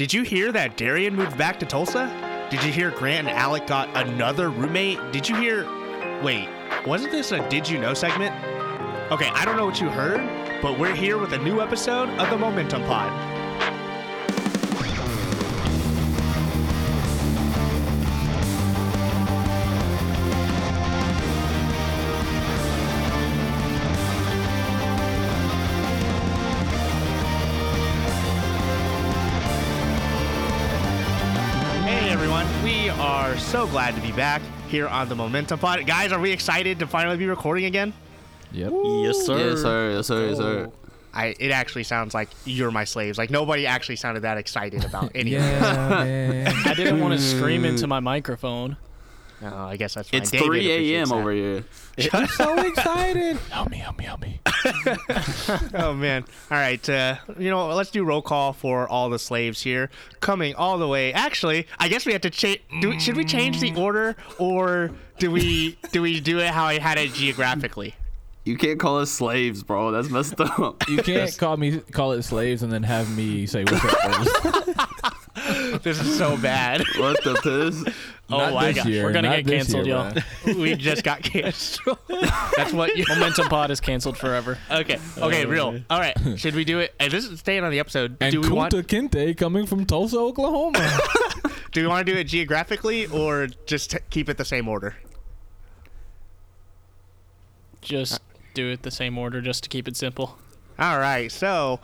Did you hear that Darian moved back to Tulsa? Did you hear Grant and Alec got another roommate? Did you hear? Wait, wasn't this a Did You Know segment? Okay, I don't know what you heard, but we're here with a new episode of the Momentum Pod. So glad to be back here on the Momentum Pod. Guys, are we excited to finally be recording again? Yep. Yes, sir. Yes, sir. Yes, sir. Yes, sir. Oh. I it actually sounds like you're my slaves. Like nobody actually sounded that excited about any of Yeah. I didn't want to scream into hmm. my microphone. It. No, I guess that's fine. It's David 3 a.m. over here. I'm so excited. Help me, help me, help me. Oh man! All right, uh, you know, let's do roll call for all the slaves here, coming all the way. Actually, I guess we have to change. Do should we change the order, or do we do we do it how I had it geographically? You can't call us slaves, bro. That's messed up. You can't call me call it slaves and then have me say what's up. This is so bad. what the piss? Oh Not my this gosh, year, we're gonna not get canceled, year, y'all. we just got canceled. That's what you. Momentum Pod is canceled forever. Okay. Okay. Real. All right. Should we do it? And this is staying on the episode. And do we want? Kunta Kinte coming from Tulsa, Oklahoma. Do we want to do it geographically or just t- keep it the same order? Just do it the same order just to keep it simple. All right. So,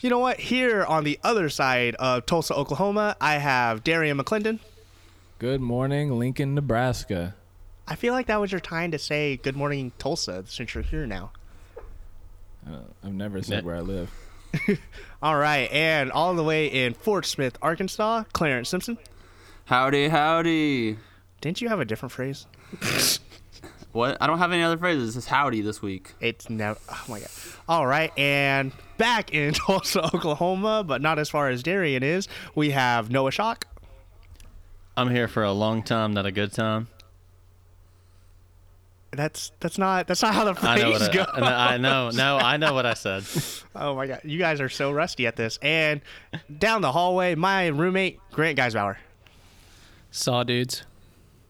you know what? Here on the other side of Tulsa, Oklahoma, I have Darian McClendon. Good morning, Lincoln, Nebraska. I feel like that was your time to say good morning, Tulsa, since you're here now. Uh, I've never said where I live. All right. And all the way in Fort Smith, Arkansas, Clarence Simpson. Howdy, howdy. Didn't you have a different phrase? What? I don't have any other phrases. It's howdy this week. It's never. Oh my god. All right, and back in Tulsa, Oklahoma, but not as far as Darian is. We have Noah Shock. I'm here for a long time, not a good time. That's that's not that's not how the I know phrase goes. I, I know. No, I know what I said. Oh my god, you guys are so rusty at this. And down the hallway, my roommate Grant Geisbauer. Saw dudes.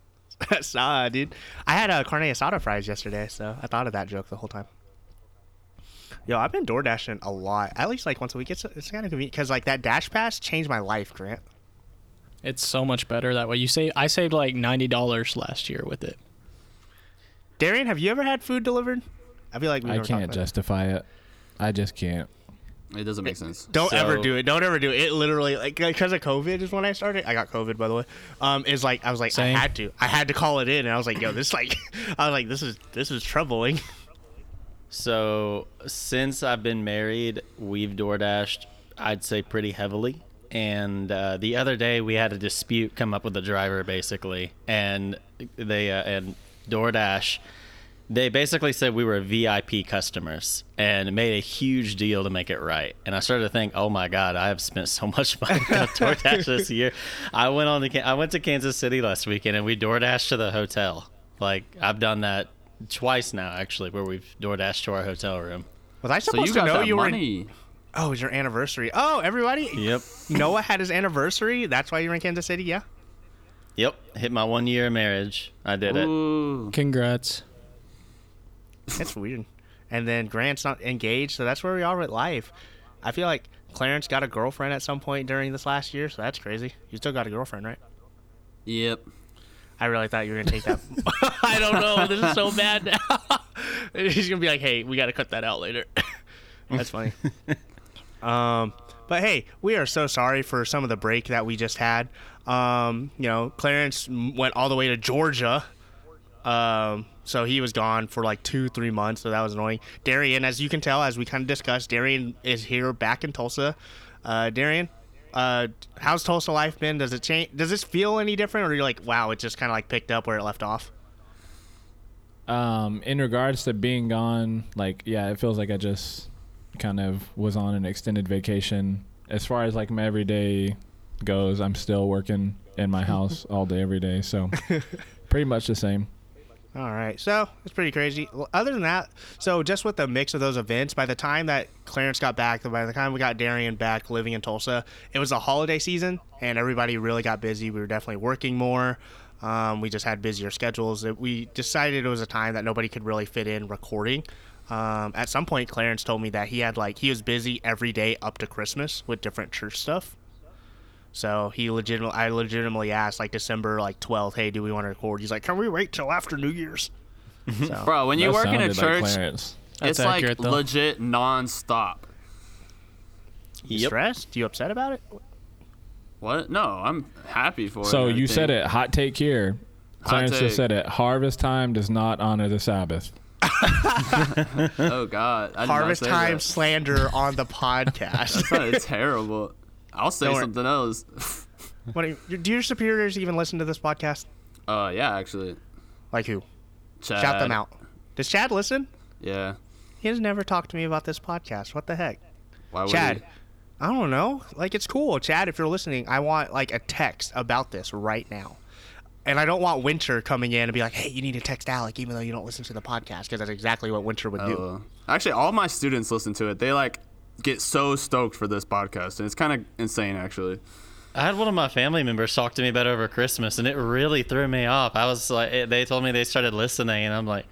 Saw, dude. I had a carne asada fries yesterday, so I thought of that joke the whole time. Yo, I've been door dashing a lot, at least like once a week. It's it's kind of convenient because like that DashPass changed my life, Grant. It's so much better that way. You say I saved like ninety dollars last year with it. Darian, have you ever had food delivered? I feel like we I never talked can't about it. justify it. I just can't. It doesn't make sense. Don't ever So- do it. Don't ever do it. It literally like because of COVID is when I started. I got COVID by the way. Um, is like I was like Same. I had to. I had to call it in, and I was like, yo, this like I was like this is this is troubling. So since I've been married, we've door dashed. I'd say pretty heavily. And uh, the other day we had a dispute come up with the driver basically, and they uh, and DoorDash. They basically said we were VIP customers and made a huge deal to make it right. And I started to think, oh my God, I have spent so much money on DoorDash this year. I went on the I went to Kansas City last weekend and we DoorDashed to the hotel. Like I've done that twice now actually, where we've DoorDashed to our hotel room. Was I So supposed you to know that you were? In, money. oh, it's your anniversary. Oh, everybody. Yep. Noah had his anniversary. That's why you're in Kansas City. Yeah. Yep. Hit my one year of marriage. I did it. Congrats. That's weird. And then Grant's not engaged, so that's where we are with life. I feel like Clarence got a girlfriend at some point during this last year, so that's crazy. You still got a girlfriend, right? Yep. I really thought you were gonna take that. I don't know. This is so bad now. He's gonna be like, "Hey, we got to cut that out later." That's funny. Um, but hey, we are so sorry for some of the break that we just had. Um, you know, Clarence went all the way to Georgia. Um, so he was gone for like two, three months. So that was annoying. Darian, as you can tell, as we kind of discussed, Darian is here back in Tulsa. Uh, Darian, uh, how's Tulsa life been? Does it change? Does this feel any different, or are you're like, wow, it just kind of like picked up where it left off? Um, in regards to being gone, like yeah, it feels like I just kind of was on an extended vacation. As far as like my everyday goes, I'm still working in my house all day every day, so pretty much the same. All right, so it's pretty crazy. Other than that, so just with the mix of those events, by the time that Clarence got back, by the time we got Darian back living in Tulsa, it was a holiday season, and everybody really got busy. We were definitely working more. Um, we just had busier schedules. We decided it was a time that nobody could really fit in recording. Um, at some point, Clarence told me that he had like he was busy every day up to Christmas with different church stuff. So he legitimately, I legitimately asked like December like 12th, hey, do we want to record? He's like, can we wait till after New Year's? So, Bro, when you That work in a sounded like church, Clarence. That's it's like though. legit non-stop. you Yep. stressed? You upset about it? What? No, I'm happy for it. So you said it. Hot take here. Clarence take. just said it. Harvest time does not honor the Sabbath. Oh God, I Harvest time that. slander on the podcast. That's terrible. I'll say Don't worry. something else. what do, you, do your superiors even listen to this podcast? Uh, yeah, actually. Like who? Chad. Shout them out. Does Chad listen? Yeah. He has never talked to me about this podcast. What the heck? Why would Chad, he? I don't know. Like it's cool. Chad, if you're listening, I want like a text about this right now. And I don't want Winter coming in and be like, "Hey, you need to text Alec, even though you don't listen to the podcast," because that's exactly what Winter would do. Uh, actually, all my students listen to it. They like get so stoked for this podcast, and it's kind of insane, actually. I had one of my family members talk to me about it over Christmas, and it really threw me off. I was like, it- they told me they started listening, and I'm like,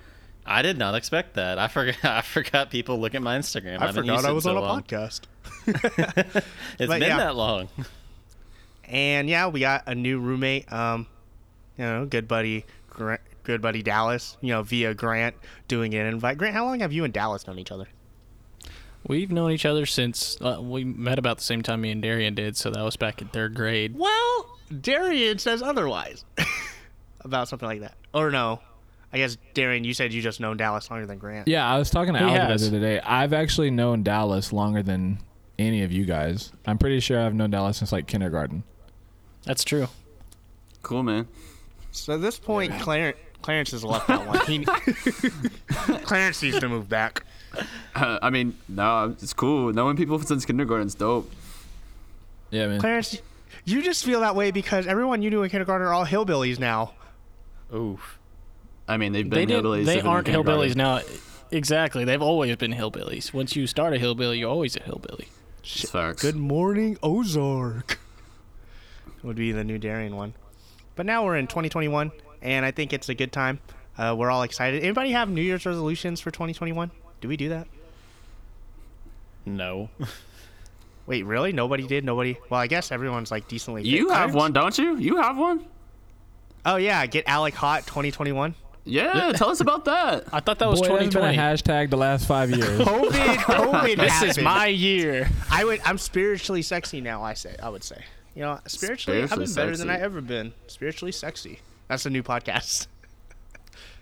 I did not expect that. I forgot. I forgot people look at my Instagram. I haven't forgot I was so on a long. podcast. It's But been yeah. that long. And yeah, we got a new roommate. Um, you know, good buddy, Gra- good buddy Dallas. You know, via Grant doing an invite. Grant, how long have you and Dallas known each other? We've known each other since uh, we met about the same time me and Darian did, so that was back in third grade. Well, Darian says otherwise about something like that. Or no, I guess Darian, you said you just known Dallas longer than Grant. Yeah, I was talking to He Alvin has. the other day. I've actually known Dallas longer than any of you guys. I'm pretty sure I've known Dallas since like kindergarten. That's true. Cool, man. So at this point, Clarence, Clarence has left that one. He, Clarence needs to move back. Uh, I mean, no, it's cool. Knowing people since kindergarten's dope. Yeah, man. Clarence, you just feel that way because everyone you knew in kindergarten are all hillbillies now. Oof. I mean, they've been did. hillbillies. They aren't hillbillies now. Exactly. They've always been hillbillies. Once you start a hillbilly, you're always a hillbilly. It's. Good morning, Ozark. Would be the new Darian one. But now we're in 2021, and I think it's a good time. Uh, we're all excited. Anybody have New Year's resolutions for 2021? Do we do that? No. Wait, really? Nobody did. Nobody. Well, I guess everyone's like decently. fit. You have Clarence? one, don't you? You have one? Oh yeah, get Alec hot 2021. Yeah, tell us about that. I thought that was Boy, that's been a hashtag the last five years. COVID, COVID. This is my year. I would. I'm spiritually sexy now. I say. I would say. You know, spiritually, I've been Spiritually better than I ever been. Spiritually sexy. That's a new podcast.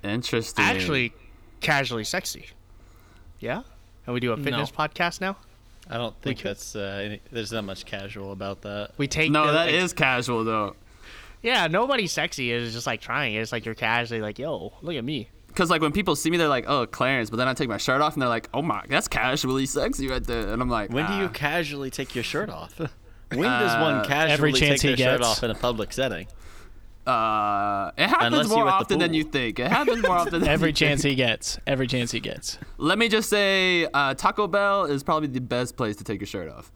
Interesting. Actually, casually sexy. Yeah. And we do a fitness podcast now. I don't think could- that's uh, any, there's not much casual about that. We take. no, the, that like- is casual though. Yeah, nobody's sexy. It's just like trying. It's like you're casually like, yo, look at me. Because like when people see me, they're like, "Oh, Clarence," but then I take my shirt off and they're like, "Oh my, that's casually sexy right there," and I'm like, When do you "Ah." casually take your shirt off? When does one Uh, casually every chance take he their shirt gets. off in a public setting? Uh, it happens Unless more at the often than pool. you think. It happens more often than you think. Every you chance think. he gets. Every chance he gets. Let me just say, uh, Taco Bell is probably the best place to take your shirt off.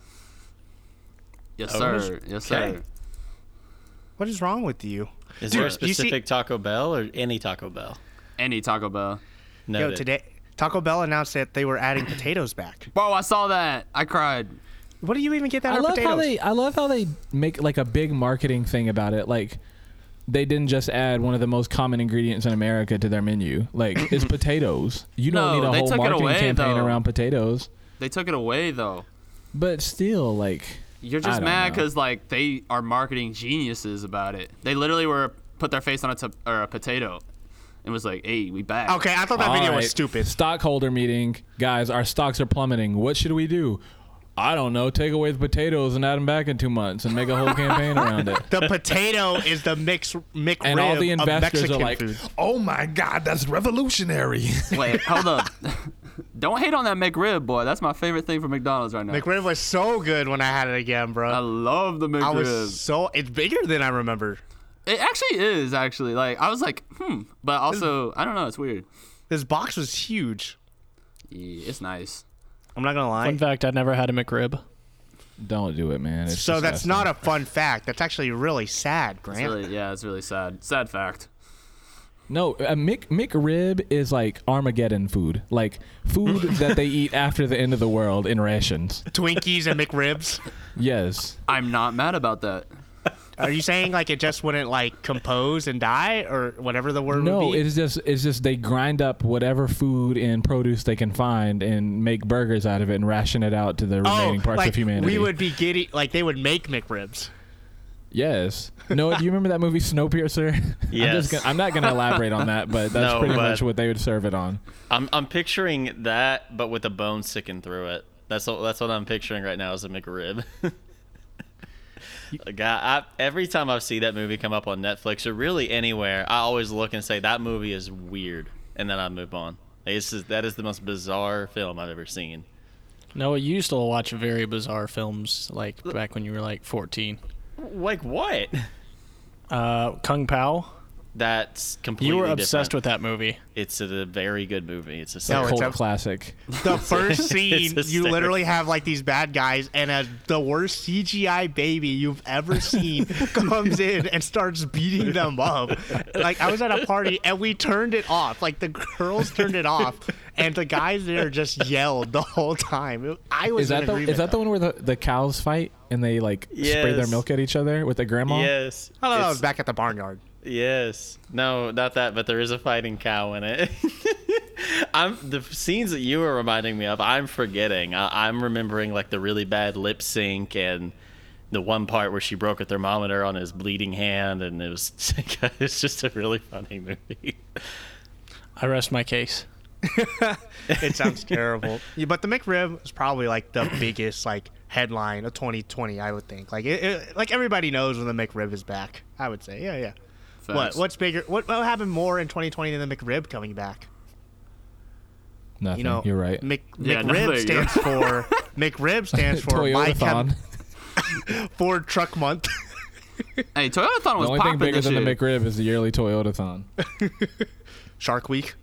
Yes, Oh, sir. Yes, okay. sir. What is wrong with you? Is Dude, there a you see- specific Taco Bell or any Taco Bell? Any Taco Bell. No. Yo, today Taco Bell announced that they were adding potatoes back. Bro, I saw that. I cried. What do you even get that I out of love potatoes? how they I love how they make like a big marketing thing about it. Like they didn't just add one of the most common ingredients in America to their menu. Like it's potatoes. You don't No, need a whole marketing away, campaign though. around potatoes. They took it away though. But still, like You're just mad because like they are marketing geniuses about it. They literally were put their face on a, t- or a potato, and was like, "Hey, we back." Okay, I thought that video was stupid. Stockholder meeting, guys. Our stocks are plummeting. What should we do? I don't know. Take away the potatoes and add them back in two months and make a whole campaign around it. The potato is the mix McRib And all the of investors Mexican are like, food. "Oh my God, that's revolutionary!" Wait, hold up. Don't hate on that McRib, boy. That's my favorite thing from McDonald's right now. McRib was so good when I had it again, bro. I love the I McRib. was so it's bigger than I remember. It actually is actually like I was like, hmm, but also I don't know. It's weird. This box was huge. Yeah, it's nice. I'm not gonna lie. Fun fact: I've never had a McRib. Don't do it, man. It's so that's not a fun fact. That's actually really sad, It's Grant. really yeah, it's really sad. Sad fact. No, a Mick McRib is like Armageddon food, like food that they eat after the end of the world in rations. Twinkies and McRibs. Yes. I'm not mad about that. Are you saying like it just wouldn't like compose and die or whatever the word No, would be? it's just it's just they grind up whatever food and produce they can find and make burgers out of it and ration it out to the oh, remaining parts Oh, like of humanity. we would be getting like they would make McRibs. Yes. No, do you remember that movie Snowpiercer? I'm, Yes. just gonna, I'm not going to elaborate on that, but that's No, pretty but- much what they would serve it on. I'm I'm picturing that, but with a bone sticking through it. That's what that's what I'm picturing right now is a McRib. like I, I, every time I see that movie come up on Netflix or really anywhere, I always look and say that movie is weird, and then I move on. It's just, that is the most bizarre film I've ever seen. No, you used to watch very bizarre films like back when you were like 14. Like what? Uh, Kung Pao. That's completely. You were obsessed different. with that movie. It's a, a very good movie. It's a No, Cult it's a- classic. The first scene, you literally have like these bad guys, and a, the worst CGI baby you've ever seen comes in and starts beating them up. Like I was at a party and we turned it off. Like the girls turned it off, and the guys there just yelled the whole time. I was Is that in the is that the one where the, the cows fight and they like spray their milk at each other with the grandma? Yes. I thought that It's- was back at the barnyard. Yes. No, not that, but there is a fighting cow in it. I'm the scenes that you were reminding me of. I'm forgetting. I, I'm remembering like the really bad lip sync and the one part where she broke a thermometer on his bleeding hand, and it was it's just a really funny movie. I rest my case. It sounds terrible. Yeah, but the McRib is probably like the biggest like headline of 2020. I would think. Like it, it, like everybody knows when the McRib is back. I would say. Yeah, yeah. What what's bigger? What what happened more in 2020 than the McRib coming back? Nothing. You know, You're right. Mc, Yeah, no, McRib you stands for McRib stands for my Toyotathon. chem, Ford Truck Month. Hey, Toyotathon The was the only thing bigger than year. the McRib is the yearly Toyotathon. Shark Week.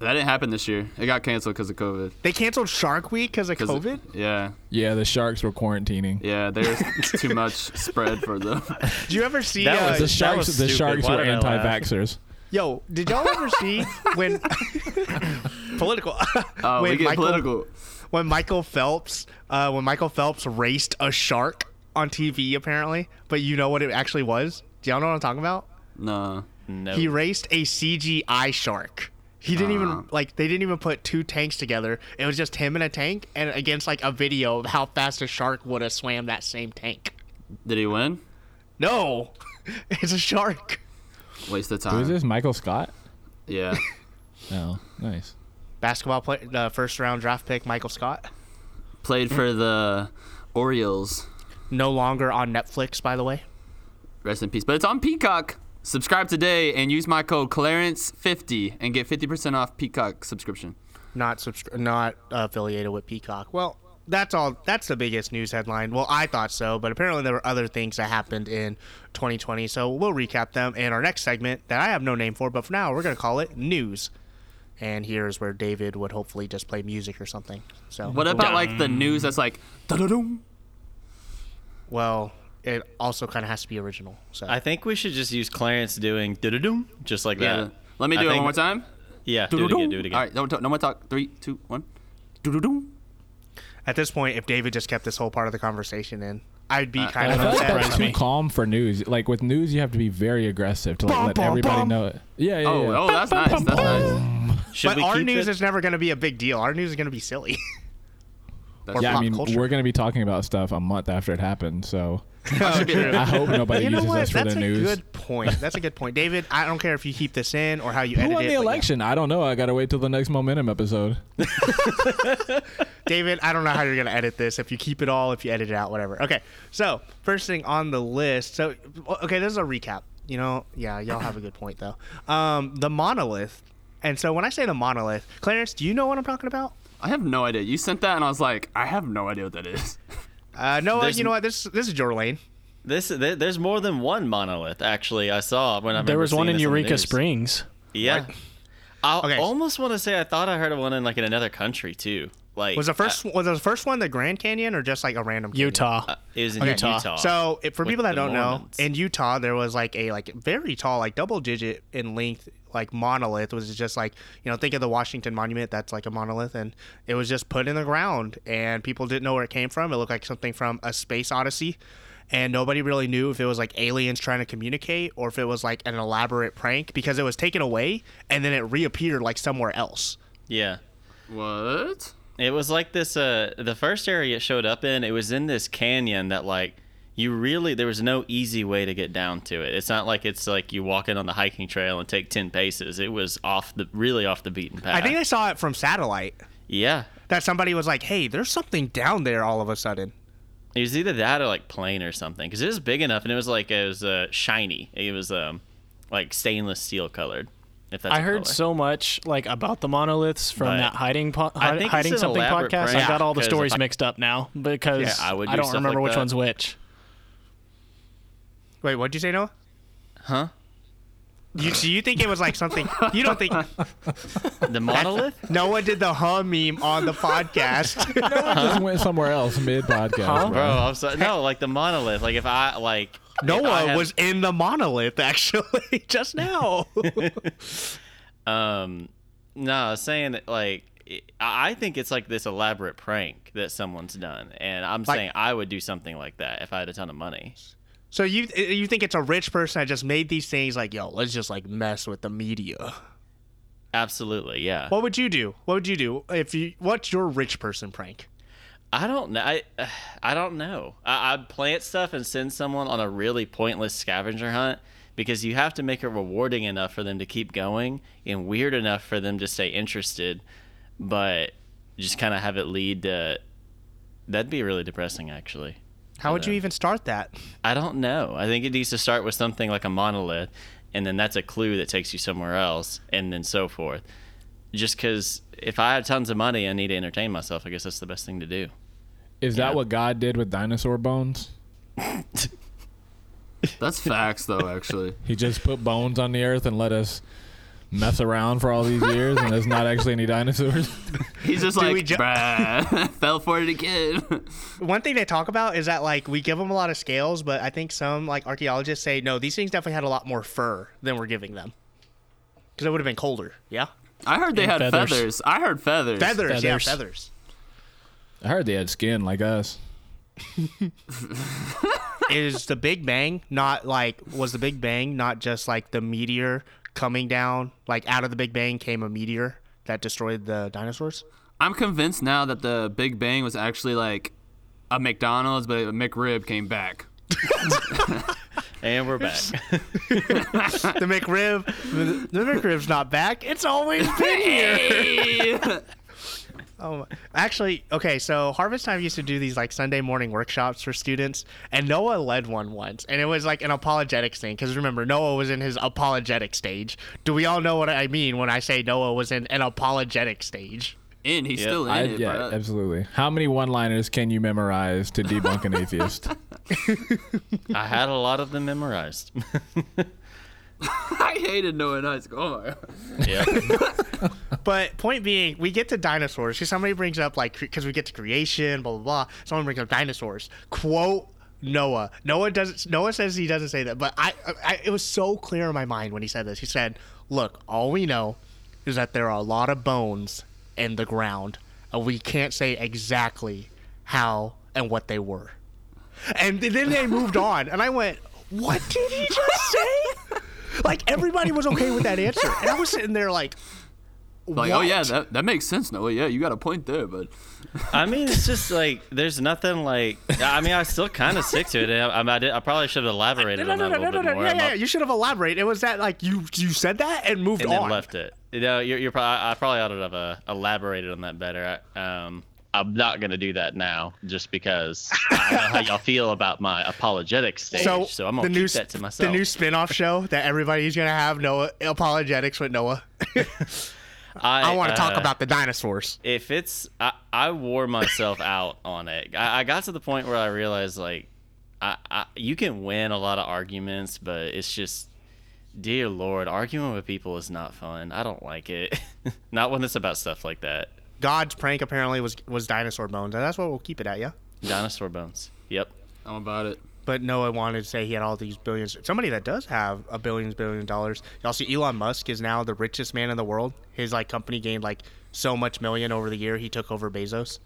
That didn't happen this year. It got canceled because of COVID. They canceled Shark Week because of 'Cause- COVID. Yeah, Yeah, the sharks were quarantining. yeah. There's too much spread for them. Did you ever see? That uh, was The That sharks, was the stupid. sharks Why were did I laugh? anti-vaxxers. Yo, did y'all ever see when political? Uh, we when get Michael, political. when Michael Phelps, uh, when Michael Phelps raced a shark on TV, apparently, but you know what it actually was? Do y'all know what I'm talking about? No. No. He raced a CGI shark. He didn't Ah. even like they didn't even put two tanks together. It was just him in a tank and against like a video of how fast a shark would have swam that same tank. Did he win? No, it's a shark. Waste of time. Who is this? Michael Scott? Yeah. Oh, nice. Basketball player, the first round draft pick, Michael Scott. Played for the Orioles. No longer on Netflix, by the way. Rest in peace. But it's on Peacock. Subscribe today and use my code Clarence50 and get 50% off Peacock subscription. Not subscri- not affiliated with Peacock. Well, that's all. That's the biggest news headline. Well, I thought so, but apparently there were other things that happened in 2020. So we'll recap them in our next segment that I have no name for, but for now we're gonna call it news. And here's where David would hopefully just play music or something. So What about like the news that's like da-da-dum? Well, it also kind of has to be original. So I think we should just use Clarence doing do-do-doom, just like Yeah. that. Let me I do it one more time. Yeah, do it again. Do it again. All right, no, no more talk. Three, two, one. Do-do-dum. at this point, if David just kept this whole part of the conversation in, I'd be Uh, kind I of feel like that's too calm for news. Like with news, you have to be very aggressive to like Bum, let bum, everybody bum. know it. Yeah, yeah, Oh, yeah. oh, that's nice. That's nice. Should But we our keep news it? is never going to be a big deal. Our news is going to be silly. Yeah, I mean, culture. we're gonna be talking about stuff a month after it happened, so should be- I hope nobody you know uses what? us for the news. That's the a news. good point. That's a good point, David. I don't care if you keep this in or how you Who edit won it. the but yeah. election? I don't know. I gotta wait till the next momentum episode. David, I don't know how you're going to edit this. If you keep it all, if you edit it out, whatever. Okay. So, first thing on the list. So, okay, this is a recap. You know, yeah, y'all have a good point, though. Um, the monolith. And so, when I say the monolith, Clarence, do you know what I'm talking about? I have no idea. You sent that, and I was like, I have no idea what that is. Uh, no, There's- you know what? This this is your lane. This there- there's more than one monolith. Actually, I saw when I There remember was one in this on the Eureka news. Springs. Yeah, I Okay. almost want to say I thought I heard of one in like in another country too. Like Was the first was the first one the Grand Canyon or just like a random canyon? Utah. uh, it was in Okay. Utah. So, if, for people that don't Mormons. know, in Utah there was like a like very tall, like double digit in length, like monolith. Was just like you know think of the Washington Monument. That's like a monolith, and it was just put in the ground, and people didn't know where it came from. It looked like something from a space odyssey. And nobody really knew if it was like aliens trying to communicate or if it was like an elaborate prank because it was taken away and then it reappeared like somewhere else. yeah, What? It was like this. Uh, the first area it showed up in, it was in this canyon that like you really there was no easy way to get down to it. It's not like it's like you walk in on the hiking trail and take ten paces. It was off the really off the beaten path. I think I saw it from satellite yeah, that somebody was like, "Hey, there's something down there." All of a sudden, It was either that or like plain or something because it was big enough and it was like it was uh, shiny. It was um like stainless steel colored. If that's I a heard color. so much like about the monoliths from But that hiding po- I hi- think hiding something elaborate podcast. prank, I got all the stories I- mixed up now because Yeah, I would do don't remember like which that. one's which. wait, what'd you say, Noah? Huh? You so you think it was like something? You don't think The monolith? Noah did the huh meme on the podcast? just went somewhere else mid podcast. Bro, I'm sorry. No, like the monolith. Like if I like if I Noah had- was in the monolith actually just now. um no, I was saying that like I I think it's like this elaborate prank that someone's done, and I'm Like- saying I would do something like that if I had a ton of money. So you you think it's a rich person that just made these things like, yo, let's just like mess with the media? Absolutely, yeah. What would you do? What would you do if you? What's your rich person prank? I don't know. I, I don't know. I, I'd plant stuff and send someone on a really pointless scavenger hunt because you have to make it rewarding enough for them to keep going and weird enough for them to stay interested, but just kind of have it lead to. That'd be really depressing, actually. How would you even start that? I don't know. I think it needs to start with something like a monolith, and then that's a clue that takes you somewhere else, and then so forth. Just because if I have tons of money, I need to entertain myself. I guess that's the best thing to do. Is that what God did with dinosaur bones? That's facts, though. Actually, He just put bones on the earth and let us mess around for all these years, and there's not actually any dinosaurs. he's just Do like, ju- bruh, fell for it again. One thing they talk about is that like we give them a lot of scales, but I think some like archaeologists say no, these things definitely had a lot more fur than we're giving them because it would have been colder. Yeah, I heard they And had feathers. feathers. I heard feathers. feathers. Yeah, Feathers. feathers. I heard they had skin like us. is the Big Bang not like was the Big Bang not just like the meteor coming down? Like out of the Big Bang came a meteor that destroyed the dinosaurs. I'm convinced now that the Big Bang was actually like a McDonald's, but a McRib came back. And we're back. The McRib, the, the McRib's not back. It's always been here. Oh, actually, okay. So Harvest Time used to do these like Sunday morning workshops for students, and Noah led one once, and it was like an apologetics thing. Because remember, Noah was in his apologetic stage. Do we all know what I mean when I say Noah was in an apologetic stage? And he's Yep. still in I, it, yeah, bruh. absolutely. How many one-liners can you memorize to debunk an atheist? I had a lot of them memorized. I hated knowing high school. Oh my God. yep. But point being, we get to dinosaurs because somebody brings up like because we get to creation, blah blah blah. Someone brings up dinosaurs. Quote Noah. Noah doesn't. Noah says he doesn't say that, but I, I. It was so clear in my mind when he said this. He said, "Look, all we know is that there are a lot of bones in the ground, and we can't say exactly how and what they were." And then they moved on, and I went, "What did he just say?" Like everybody was okay with that answer, and I was sitting there like. Like, oh yeah, that, that makes sense, Noah. Yeah, you got a point there, but I mean, it's just like there's nothing like. I mean, I still kind of stick to it. I, I, I, did, I probably should have elaborated No, on no, that no, a little no, bit no. more. Yeah, yeah. You should have elaborated. It was that like you you said that and moved and on. then left it. You know, you're, you're probably, I probably ought to have uh, elaborated on that better. I, um, I'm not gonna do that now, just because I know how y'all feel about my apologetic stage. So, So, I'm gonna the keep new that to myself. the new spin-off show that everybody's gonna have Noah apologetics with Noah. I I want to talk uh, about the dinosaurs. if it's I, I wore myself out on it I, I got to the point where i realized like I, I you can win a lot of arguments, but it's just, dear Lord, arguing with people is not fun. I don't like it. not when it's about stuff like that. God's prank apparently was was dinosaur bones, and that's what we'll keep it at, yeah. Dinosaur bones. Yep. I'm about it. But Noah wanted to say he had all these billions. Somebody that does have a billions, billion dollars. Y'all see Elon Musk is now the richest man in the world. His like company gained like so much million over the year. He took over Bezos.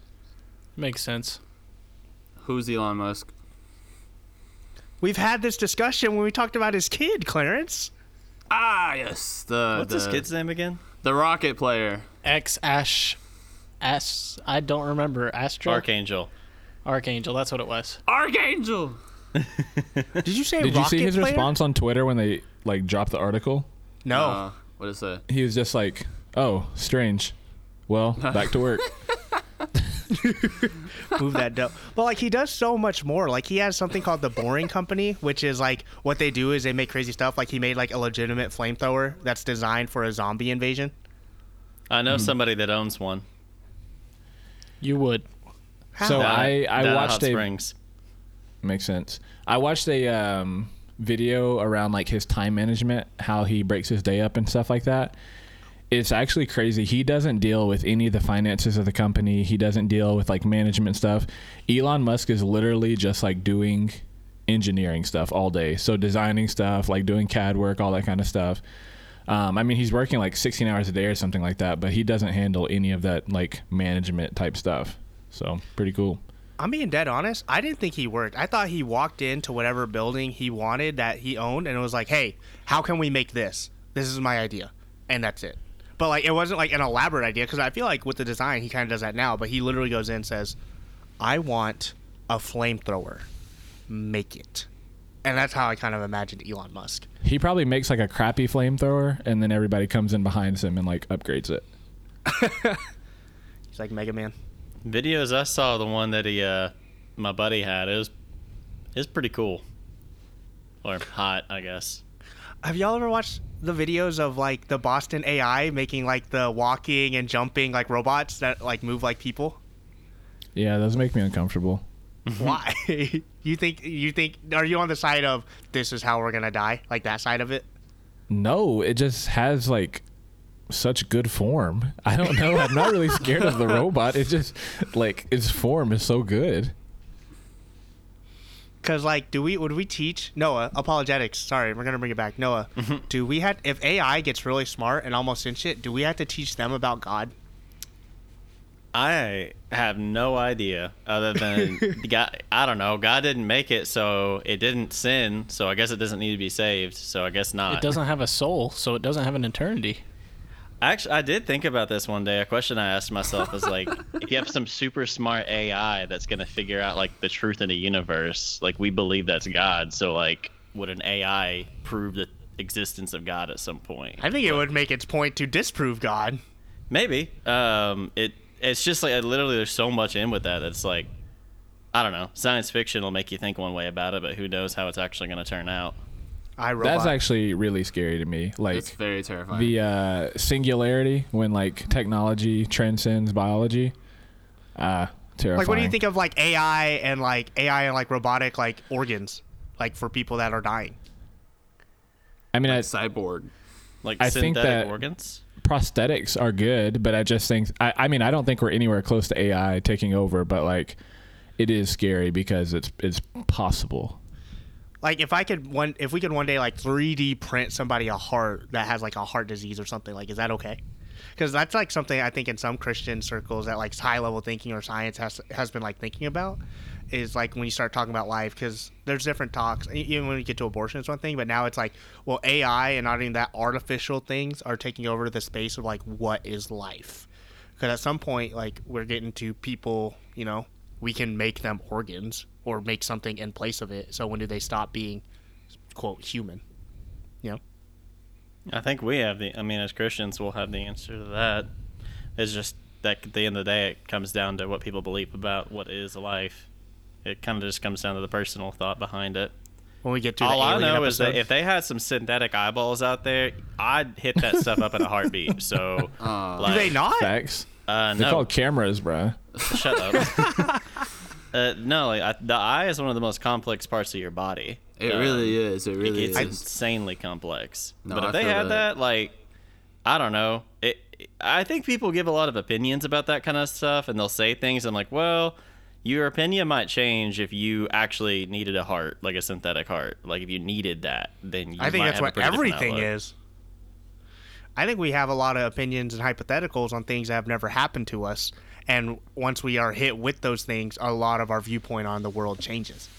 Makes sense. Who's Elon Musk? We've had this discussion when we talked about his kid, Clarence. Ah, yes. The What's the, this kid's name again? The rocket player. X Ash, S. I don't remember. Astro. Archangel. Archangel. That's what it was. Archangel. Did you say Did you see his player? response on Twitter when they like dropped the article? No. Uh, what is that? He was just like, "Oh, strange. Well, back to work." move that dough. But like he does so much more. Like he has something called the Boring Company, which is like what they do is they make crazy stuff. Like he made like a legitimate flamethrower that's designed for a zombie invasion. I know somebody that owns one. You would. So Down I I down at watched Hot a Springs. makes sense. I watched a um, video around like his time management, how he breaks his day up and stuff like that. It's actually crazy. He doesn't deal with any of the finances of the company. He doesn't deal with like management stuff. Elon Musk is literally just like doing engineering stuff all day. So designing stuff, like doing CAD work, all that kind of stuff. Um, I mean, he's working like 16 hours a day or something like that, but he doesn't handle any of that like management type stuff. So pretty cool. I'm being dead honest. I didn't think he worked. I thought he walked into whatever building he wanted that he owned and it was like, hey, how can we make this? This is my idea. And that's it. But like it wasn't like an elaborate idea because I feel like with the design he kind of does that now. But he literally goes in and says, "I want a flamethrower, make it," and that's how I kind of imagined Elon Musk. He probably makes like a crappy flamethrower, and then everybody comes in behind him and like upgrades it. He's like Mega Man. Videos I saw, the one that he, uh, my buddy had, it was, it was pretty cool. Or hot, I guess. Have y'all ever watched the videos of like the Boston AI making like the walking and jumping like robots that like move like people? Yeah, those make me uncomfortable. Why? you think you think are you on the side of this is how we're gonna die? Like that side of it? No, it just has like such good form. I don't know. I'm not really scared of the robot. It just like its form is so good. Cause like, do we would we teach Noah apologetics? Sorry, we're gonna bring it back. Noah, mm-hmm. do we have if AI gets really smart and almost in shit Do we have to teach them about God? I have no idea other than God. I don't know. God didn't make it, so it didn't sin. So I guess it doesn't need to be saved. So I guess not. It doesn't have a soul, so it doesn't have an eternity. Actually, I did think about this one day. A question I asked myself was like, if you have some super smart AI that's gonna figure out like the truth in the universe, like we believe that's God, so like, would an AI prove the existence of God at some point? I think it would make its point to disprove God. Maybe. Um, it it's just like literally there's so much in with that. It's like, I don't know. Science fiction will make you think one way about it, but who knows how it's actually gonna turn out? I robot. That's actually really scary to me. Like It's very terrifying. the uh, singularity when like technology transcends biology. Uh, terrifying. like, what do you think of like AI and like AI and like robotic like organs, like for people that are dying? I mean, I, Cyborg. Like I think synthetic that- organs. Prosthetics are good, but I just think I, I mean I don't think we're anywhere close to AI taking over, but like it is scary because it's it's possible. Like if I could one, if we could one day like 3D print somebody a heart that has like a heart disease or something, like is that okay? Because that's like something I think in some Christian circles that like high level thinking or science has has been like thinking about is like when you start talking about life because there's different talks even when you get to abortion it's one thing but now it's like well AI and not even that artificial things are taking over the space of like what is life because at some point like we're getting to people you know we can make them organs or make something in place of it so when do they stop being quote human you know I think we have the. I mean, as Christians, we'll have the answer to that. It's just that at the end of the day, it comes down to what people believe about what is life. It kind of just comes down to the personal thought behind it. when we get to All the I alien know is that if they had some synthetic eyeballs out there, I'd hit that stuff up in a heartbeat. So, Uh, like, do they not Facts. Uh, They're no, called cameras, bro. shut up. Uh, no, like, I, the eye is one of the most complex parts of your body. It Um, really is. It really it's is. insanely complex. No, but if I they had that. that. like, I don't know. It. I think people give a lot of opinions about that kind of stuff, and they'll say things. I'm like, well, your opinion might change if you actually needed a heart, like a synthetic heart. Like if you needed that, then you I think might that's have what everything is. I think we have a lot of opinions and hypotheticals on things that have never happened to us, and once we are hit with those things, a lot of our viewpoint on the world changes.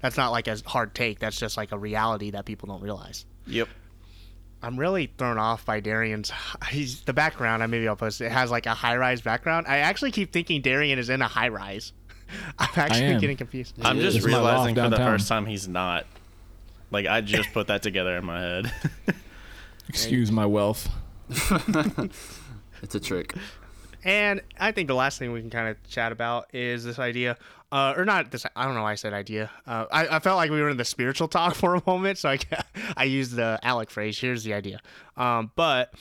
That's not like a hard take. That's just like a reality that people don't realize. Yep. I'm really thrown off by Darian's. He's the background. I maybe I'll post. It It has like a high rise background. I actually keep thinking Darian is in a high rise. I'm actually getting confused. I'm just is. It's realizing for the first time he's not. Like I just put that together in my head. Excuse my wealth. It's a trick. And I think the last thing we can kind of chat about is this idea, uh, or not this. I don't know why I said idea. Uh, I, I felt like we were in the spiritual talk for a moment, so I I used the Alec phrase. Here's the idea. Um, but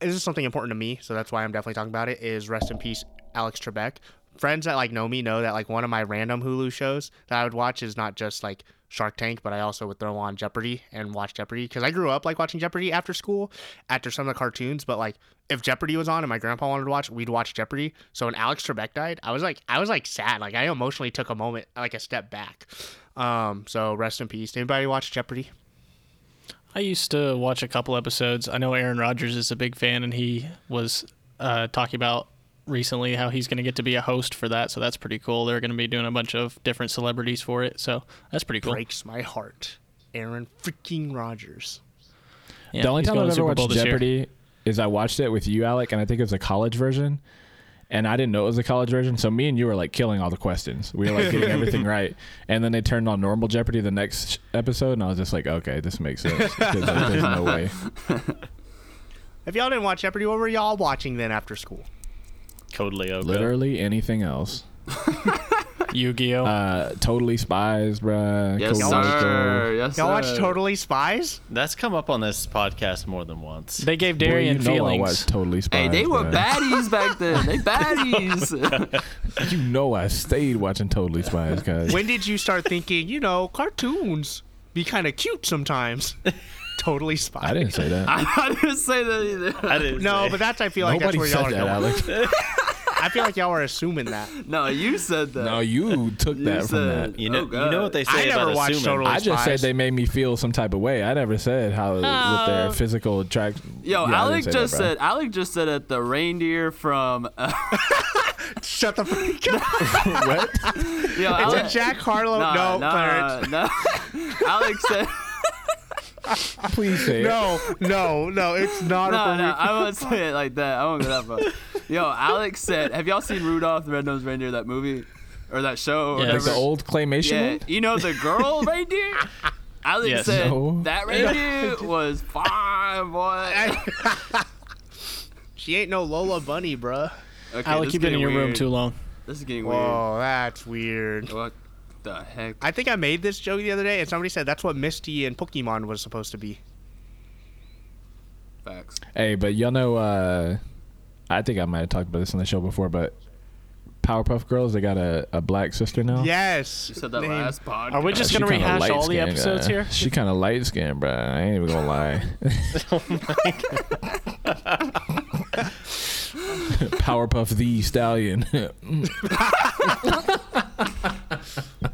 this is something important to me, so that's why I'm definitely talking about it. Is rest in peace, Alex Trebek. Friends that like know me know that like one of my random Hulu shows that I would watch is not just like Shark Tank, but I also would throw on Jeopardy and watch Jeopardy because I grew up like watching Jeopardy after school, after some of the cartoons. But like if Jeopardy was on and my grandpa wanted to watch, we'd watch Jeopardy. So when Alex Trebek died, I was like, I was like sad, like I emotionally took a moment, like a step back. Um, so rest in peace. Anybody watch Jeopardy? I used to watch a couple episodes. I know Aaron Rodgers is a big fan, and he was uh, talking about recently how he's going to get to be a host for that. So that's pretty cool. They're going to be doing a bunch of different celebrities for it. So that's pretty cool. Breaks my heart. Aaron freaking Rodgers. Yeah, the only time I've ever watched this year. Jeopardy is I watched it with you, Alec, and I think it was a college version. And I didn't know it was a college version, so me and you were like killing all the questions. We were like getting everything right. And then they turned on normal Jeopardy the next episode, and I was just like, okay, this makes sense. 'Cause, like, there's no way. If y'all didn't watch Jeopardy, what were y'all watching then after school? Code Lyoko. Literally anything else. Yu-Gi-Oh. Uh, totally spies, bruh. Yes, Code Y'all sir. Yes, Y'all sir. watch Totally Spies? That's come up on this podcast more than once. they gave Boy, Darian you know I feelings. watched Totally Spies. Hey, they were bruh. baddies back then. They baddies. You know I stayed watching Totally Spies, guys. When did you start thinking, you know, cartoons be kind of cute sometimes? Totally Spies. I didn't say that. I didn't say that either. I didn't No, say. but that's I feel like Nobody that's where y'all said are that, going. Alex. I feel like y'all are assuming that. No, you said that. No, you took You that from that. you know, Oh, you know what they say I about never watched assuming. Totally- I just Spies. said they made me feel some type of way. I never said how with their Uh, physical attraction. Yo, Yeah, Alec just that, said. Alec just said that the reindeer from. Uh, Shut the freak up. what? yo, It's Alec, a Jack Harlow. Nah, no, nah, Clarence. nah. Alex said. Please say it. No, no, no. It's not No, a no, I won't say it like that. I won't go that far. Yo, Alex said, "Have y'all seen Rudolph the Red-Nosed Reindeer? That movie or that show? Or Yes. Like the old claymation Yeah, one? you know the girl reindeer. Alex Yes. said No. that reindeer was fine, boy. She ain't no Lola Bunny, bruh. Okay, Alec, this you've been in getting your room too long. This is getting weird. Whoa, that's weird. What the heck? I think I made this joke the other day, and somebody said that's what Misty and Pokemon was supposed to be. Facts. Hey, but y'all know, uh, I think I might have talked about this on the show before, but Powerpuff Girls, they got a, a black sister now. Yes. You said that Name- last pod. Are we just She gonna rehash all the episodes uh, here? She kind of light skinned, bro. I ain't even gonna lie. oh Powerpuff the Stallion.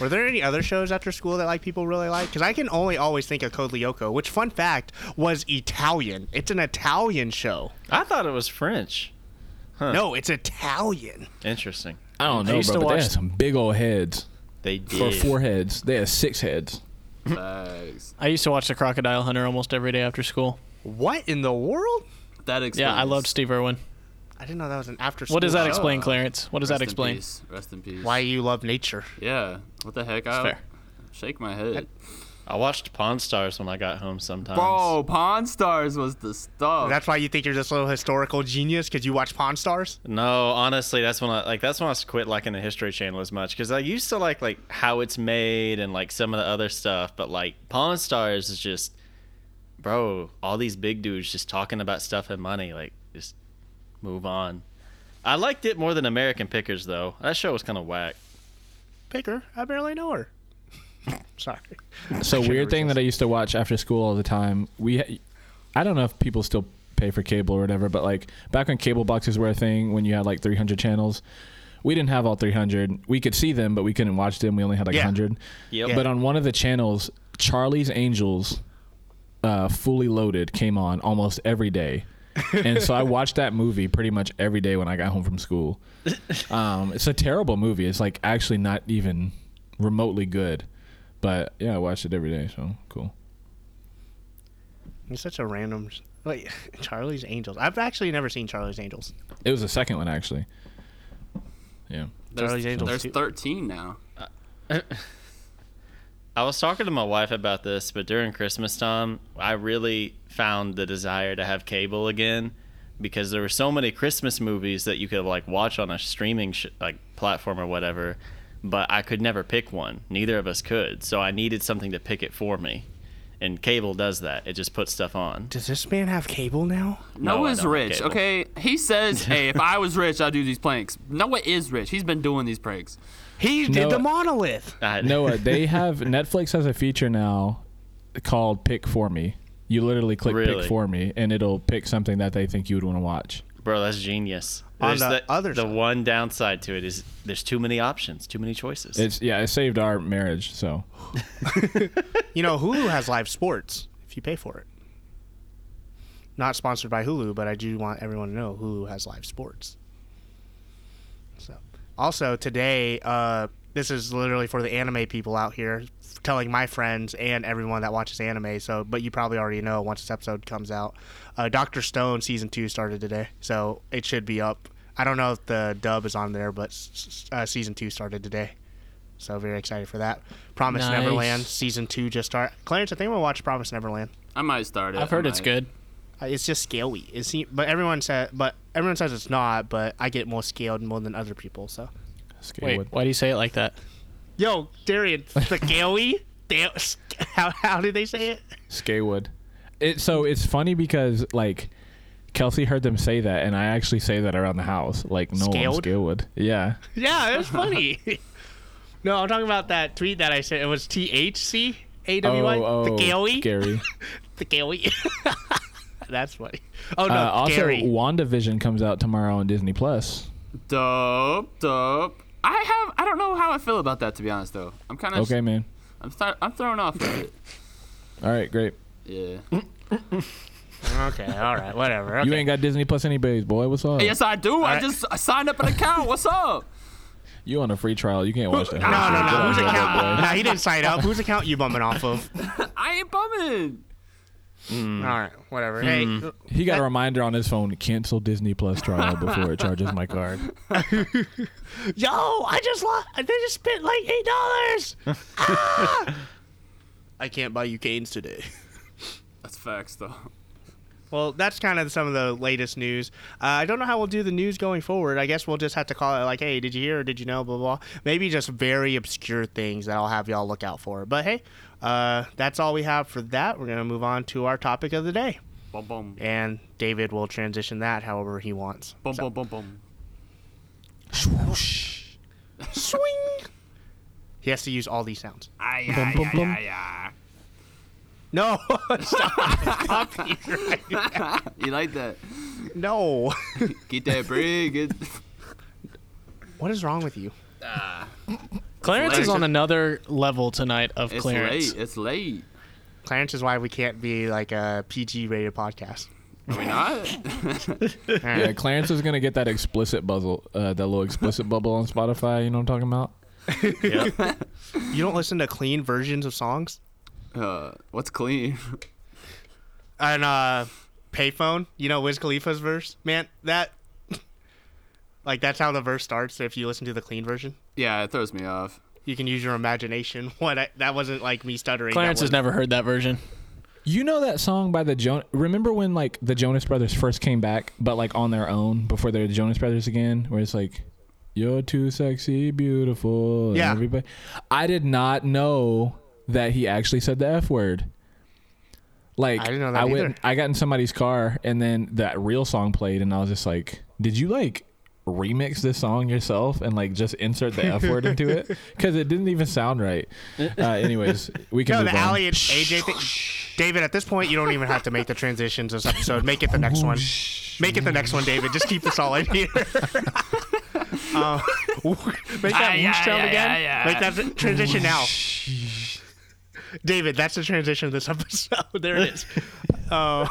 Were there any other shows after school that like people really like? Because I can only always think of Code Lyoko, which fun fact was Italian. It's an Italian show. I thought it was French. No, it's Italian. Interesting. I don't know, used bro, to but they watch- had some big old heads. They did. For four heads. They had six heads. Facts. I used to watch The Crocodile Hunter almost every day after school. What in the world? That explains. Yeah, I loved Steve Irwin. I didn't know that was an after school. What does that show. explain, Clarence? What does Rest that explain? peace. Rest in peace. Why you love nature? Yeah. What the heck? I shake my head. I watched Pawn Stars when I got home sometimes. Bro, Pawn Stars was the stuff. That's why you think you're this little historical genius because you watch Pawn Stars. No, honestly, that's when I like that's when I quit liking the History Channel as much because I used to like like how it's made and like some of the other stuff, but like Pawn Stars is just, bro, all these big dudes just talking about stuff and money. Like, just move on. I liked it more than American Pickers though. That show was kind of whack. Picker, I barely know her. Sorry. So weird thing that I used to watch after school all the time. We, ha- I don't know if people still pay for cable or whatever, but like back when cable boxes were a thing, when you had like 300 channels, we didn't have all 300. We could see them, but we couldn't watch them. We only had like Yeah. 100. Yep. Yeah. But on one of the channels, Charlie's Angels, uh, fully loaded, came on almost every day. And so I watched that movie pretty much every day when I got home from school. Um, it's a terrible movie. It's like actually not even remotely good. But yeah, I watched it every day, so cool. You're such a random. Wait, Charlie's Angels. I've actually never seen Charlie's Angels. It was the second one actually. Yeah. There's, Charlie's Angels there's 13 now. I was talking to my wife about this, but during Christmas time, I really found the desire to have cable again because there were so many Christmas movies that you could like watch on a streaming sh- like platform or whatever, but I could never pick one. Neither of us could, so I needed something to pick it for me. And cable does that; it just puts stuff on. Does this man have cable now? No, I Noah's don't rich, okay? He says, hey, if I was rich, I'd do these pranks. Noah is rich. He's been doing these pranks. He No. did the monolith. Noah, they have Netflix has a feature now called Pick for Me. You literally click Really? Pick for Me, and it'll pick something that they think you would want to watch. bro, that's genius. On There's the other the side. one downside to it is there's too many options, too many choices. It's yeah, it saved our marriage. So You know, Hulu has live sports if you pay for it. Not sponsored by Hulu, but I do want everyone to know Hulu has live sports. So, also today, uh, this is literally for the anime people out here, telling my friends and everyone that watches anime. So, but you probably already know once this episode comes out. Uh, Doctor Stone season two started today, so it should be up. I don't know if the dub is on there, but s- s- uh, season two started today. So very excited for that. Promise Nice. Neverland season two just started. Clarence, I think we'll watch Promise Neverland. I might start it. I've heard it's good. Uh, It's just scaly. It seem, but everyone said, but everyone says it's not. But I get more scaled more than other people. So, Wait, Scalywood. why do you say it like that? yo, Darian, scaly. Damn, how how do they say it? Scalywood. It so it's funny because like Kelsey heard them say that, and I actually say that around the house. Like no, I'm Scaled? Scalywood. Yeah. Yeah, it was funny. no, I'm talking about that tweet that I said. It was T H C A W Y. Oh, oh, The scaly. Scary. The scaly. That's funny. Oh no, uh, also, Gary. WandaVision comes out tomorrow on Disney Plus. Dope, dope. I have. I don't know how I feel about that to be honest, though. I'm kind of. Okay, man. I'm. Th- I'm thrown off with it. All right, great. Yeah. Okay, all right, whatever. Okay. You ain't got Disney Plus anyways, boy. What's up? yes, I do. I right. just I signed up an account. What's up? You on a free trial? You can't watch that. no, no, no. Get Whose account? Nah, he didn't sign up. Whose account you bumming off of? I ain't bumming. Mm. All right, whatever. Hey, mm. uh, He got a reminder on his phone to cancel Disney Plus trial before it charges my card. yo, I just lost. They just spent like eight dollars. ah! I can't buy you Cane's today. That's facts, though. Well, that's kind of some of the latest news. Uh, I don't know how we'll do the news going forward. I guess we'll just have to call it like, hey, did you hear or did you know? Blah, blah, blah. Maybe just very obscure things that I'll have y'all look out for. But hey, uh, that's all we have for that. We're going to move on to our topic of the day. Boom, boom, And David will transition that however he wants. boom, So- boom, boom, boom. Swing! He has to use all these sounds. Ay, Boom, ay, boom, ay, boom. ay, ay. No! Stop! Copyright. You like that? No. Get that bread. Get. what is wrong with you? Ah. Clarence is on another level tonight of Clarence. It's clearance. late. It's late. Clarence is why we can't be like a PG rated podcast. Are we not? Yeah, Clarence is gonna get that explicit bubble, uh, that little explicit bubble on Spotify. You know what I'm talking about? Yep. You don't listen to clean versions of songs? Uh, what's clean? And uh Payphone, you know Wiz Khalifa's verse? Man, that like that's how the verse starts if you listen to the clean version. Yeah, it throws me off. You can use your imagination. What I, that wasn't like me stuttering. Clarence has never heard that version. You know that song by the Jonas? Remember when like the Jonas Brothers first came back, but like on their own before they were the Jonas Brothers again, where it's like, "You're too sexy, beautiful." Yeah. Everybody, I did not know that he actually said the f word. Like I didn't know that went, either. I got in somebody's car, and then that real song played, and I was just like, "Did you like remix this song yourself and like just insert the F word into it because it didn't even sound right. Uh, anyways, we can No, move the. Allie and AJ thing. David, at this point, you don't even have to make the transitions this episode. Make it the next one. Make it the next one, David. Just keep this all in here. um, make that Ah, whoosh sound again. Make that transition now. David, that's the transition of this episode. there it is. Oh,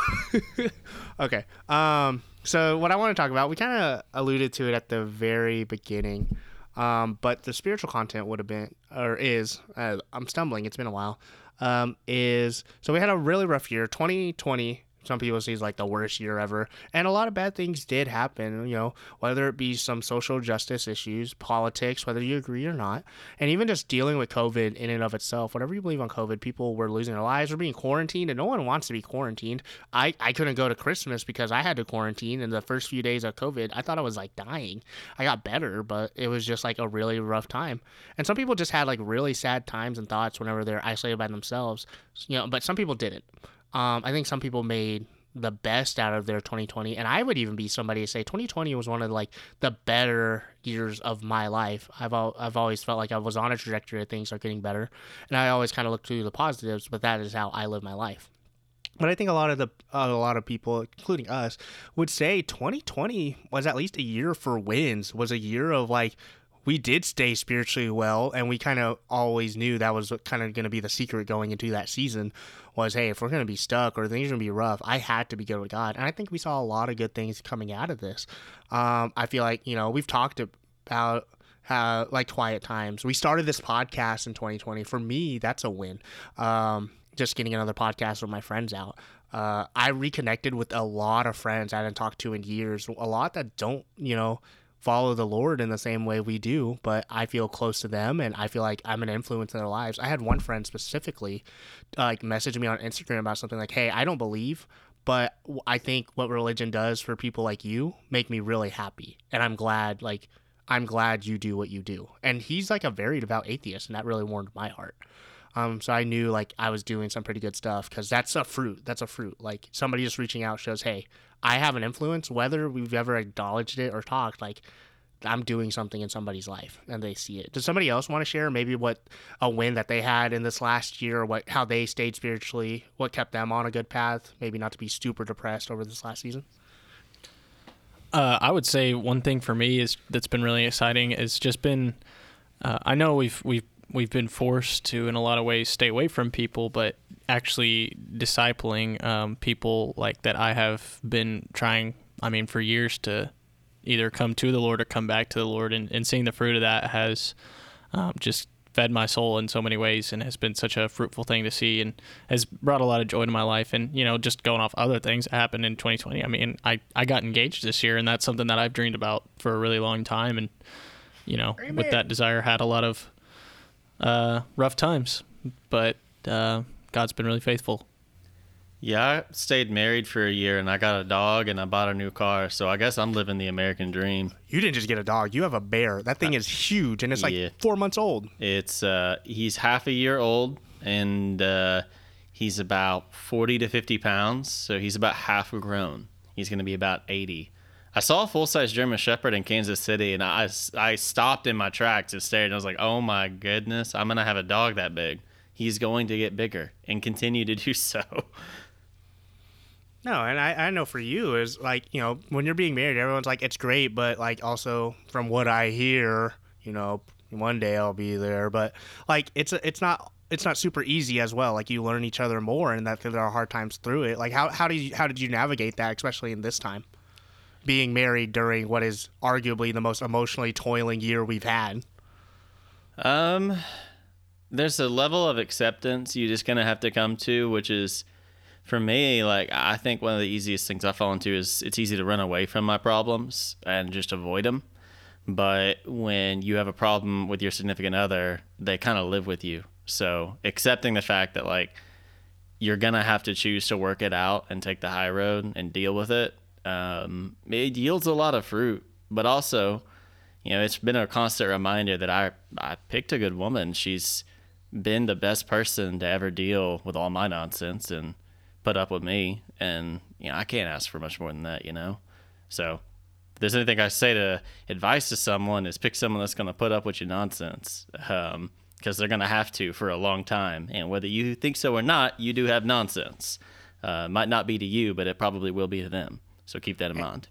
okay. Um, so what I want to talk about, we kind of alluded to it at the very beginning, um, but the spiritual content would have been or is. Uh, I'm stumbling. It's been a while. Um, is so we had a really rough year. 2020 some people say it's like the worst year ever. And a lot of bad things did happen you know whether it be some social justice issues politics whether you agree or not. And even just dealing with covid in and of itself whatever you believe on covid people were losing their lives or being quarantined and no one wants to be quarantined. I i couldn't go to christmas because i had to quarantine and the first few days of covid i thought i was like dying. I got better but it was just like a really rough time. And some people just had like really sad times and thoughts whenever they're isolated by themselves you know but some people didn't um, I think some people made the best out of their 2020, and I would even be somebody to say 2020 was one of like the better years of my life. I've al- I've always felt like I was on a trajectory of things are getting better, and I always kind of look to the positives. But that is how I live my life. But I think a lot of the uh, a lot of people, including us, would say 2020 was at least a year for wins. Was a year of like we did stay spiritually well, and we kind of always knew that was kind of going to be the secret going into that season. Was hey, if we're going to be stuck or things are going to be rough, I had to be good with God, and I think we saw a lot of good things coming out of this. Um, I feel like you know we've talked about how like quiet times. We started this podcast in 2020. For me, that's a win. Um, just getting another podcast with my friends out. Uh, I reconnected with a lot of friends I hadn't talked to in years. A lot that don't, you know, follow the Lord in the same way we do, but I feel close to them and I feel like I'm an influence in their lives. I had one friend specifically like message me on Instagram about something like, "Hey, I don't believe, but I think what religion does for people like you make me really happy, and I'm glad like I'm glad you do what you do." And he's like a very devout atheist, and that really warmed my heart. Um, so I knew like I was doing some pretty good stuff because that's a fruit. That's a fruit. Like somebody just reaching out shows, hey, I have an influence, whether we've ever acknowledged it or talked. Like I'm doing something in somebody's life, and they see it. Does somebody else want to share maybe what a win that they had in this last year, what how they stayed spiritually, what kept them on a good path, maybe not to be super depressed over this last season? Uh, I would say one thing for me is that's been really exciting is just been. Uh, I know we've we've we've been forced to, in a lot of ways, stay away from people, but actually discipling um, people like that I have been trying. I mean, for years to either come to the Lord or come back to the Lord, and, and seeing the fruit of that has um, just fed my soul in so many ways and has been such a fruitful thing to see and has brought a lot of joy to my life. And you know just going off other things that happened in 2020 i mean i i got engaged this year and that's something that i've dreamed about for a really long time. And you know with that desire had a lot of uh rough times but uh god's been really faithful Yeah, I stayed married for a year and I got a dog and I bought a new car. So I guess I'm living the American dream. You didn't just get a dog; you have a bear. That thing is huge, and it's like yeah. four months old. It's uh he's half a year old and uh he's about 40 to 50 pounds, so he's about half grown. He's going to be about 80. I saw a full-size German shepherd in Kansas City and I I stopped in my tracks and stared and I was like, "Oh my goodness, I'm going to have a dog that big." He's going to get bigger and continue to do so. No, and I, I know for you is like, you know, when you're being married, everyone's like, it's great, but like also from what I hear, you know, one day I'll be there. But like it's it's not it's not super easy as well. Like you learn each other more and that there are hard times through it. Like how how did you how did you navigate that, especially in this time? Being married during what is arguably the most emotionally toiling year we've had. Um, there's a level of acceptance you're just gonna have to come to, which is, for me, like I think one of the easiest things I fall into is it's easy to run away from my problems and just avoid them. But when you have a problem with your significant other, they kind of live with you. So accepting the fact that like you're gonna have to choose to work it out and take the high road and deal with it, um, it yields a lot of fruit. But also, you know, it's been a constant reminder that I I picked a good woman. She's been the best person to ever deal with all my nonsense and put up with me. And you know, I can't ask for much more than that. You know, so if there's anything I say to advice to someone is pick someone that's going to put up with your nonsense. Um, because they're going to have to for a long time. And whether you think so or not, you do have nonsense. Uh, might not be to you, but it probably will be to them. So keep that in mind.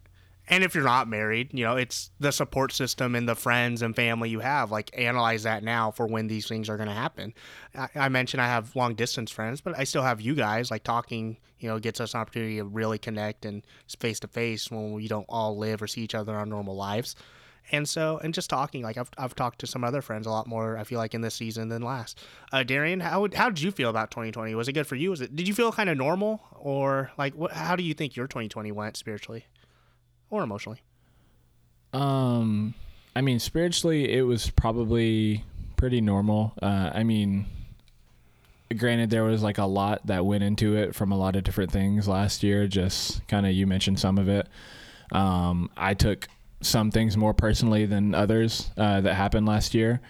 And if you're not married, you know, it's the support system and the friends and family you have. Like, analyze that now for when these things are going to happen. I, I mentioned I have long distance friends, but I still have you guys. Like, talking, you know, gets us an opportunity to really connect and face to face when we don't all live or see each other in our normal lives. And so, and just talking, like I've, I've talked to some other friends a lot more. I feel like in this season than last. Uh, Darian, how how did you feel about 2020? Was it good for you? Was it did you feel kind of normal, or like what? How do you think your 2020 went spiritually, or emotionally? Um, I mean, spiritually, it was probably pretty normal. Uh, I mean, granted, there was like a lot that went into it from a lot of different things last year. Just kind of, you mentioned some of it. Um, I took some things more personally than others uh, that happened last year.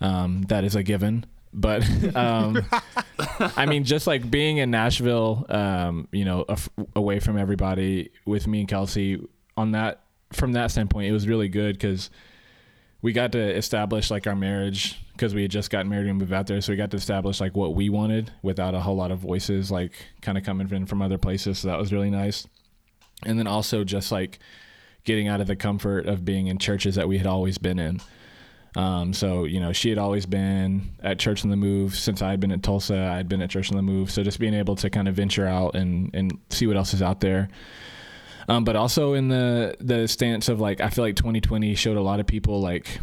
Um, that is a given. But um, I mean, just like being in Nashville, um, you know, af- away from everybody with me and Kelsey on that, from that standpoint, it was really good because we got to establish like our marriage because we had just gotten married and moved out there. So we got to establish like what we wanted without a whole lot of voices, like kind of coming in from other places. So that was really nice. And then also just like, getting out of the comfort of being in churches that we had always been in. Um, so you know, she had always been at Church on the Move since I had been at Tulsa. I'd been at Church on the Move. So just being able to kind of venture out and and see what else is out there. Um, but also in the the stance of like, I feel like 2020 showed a lot of people like,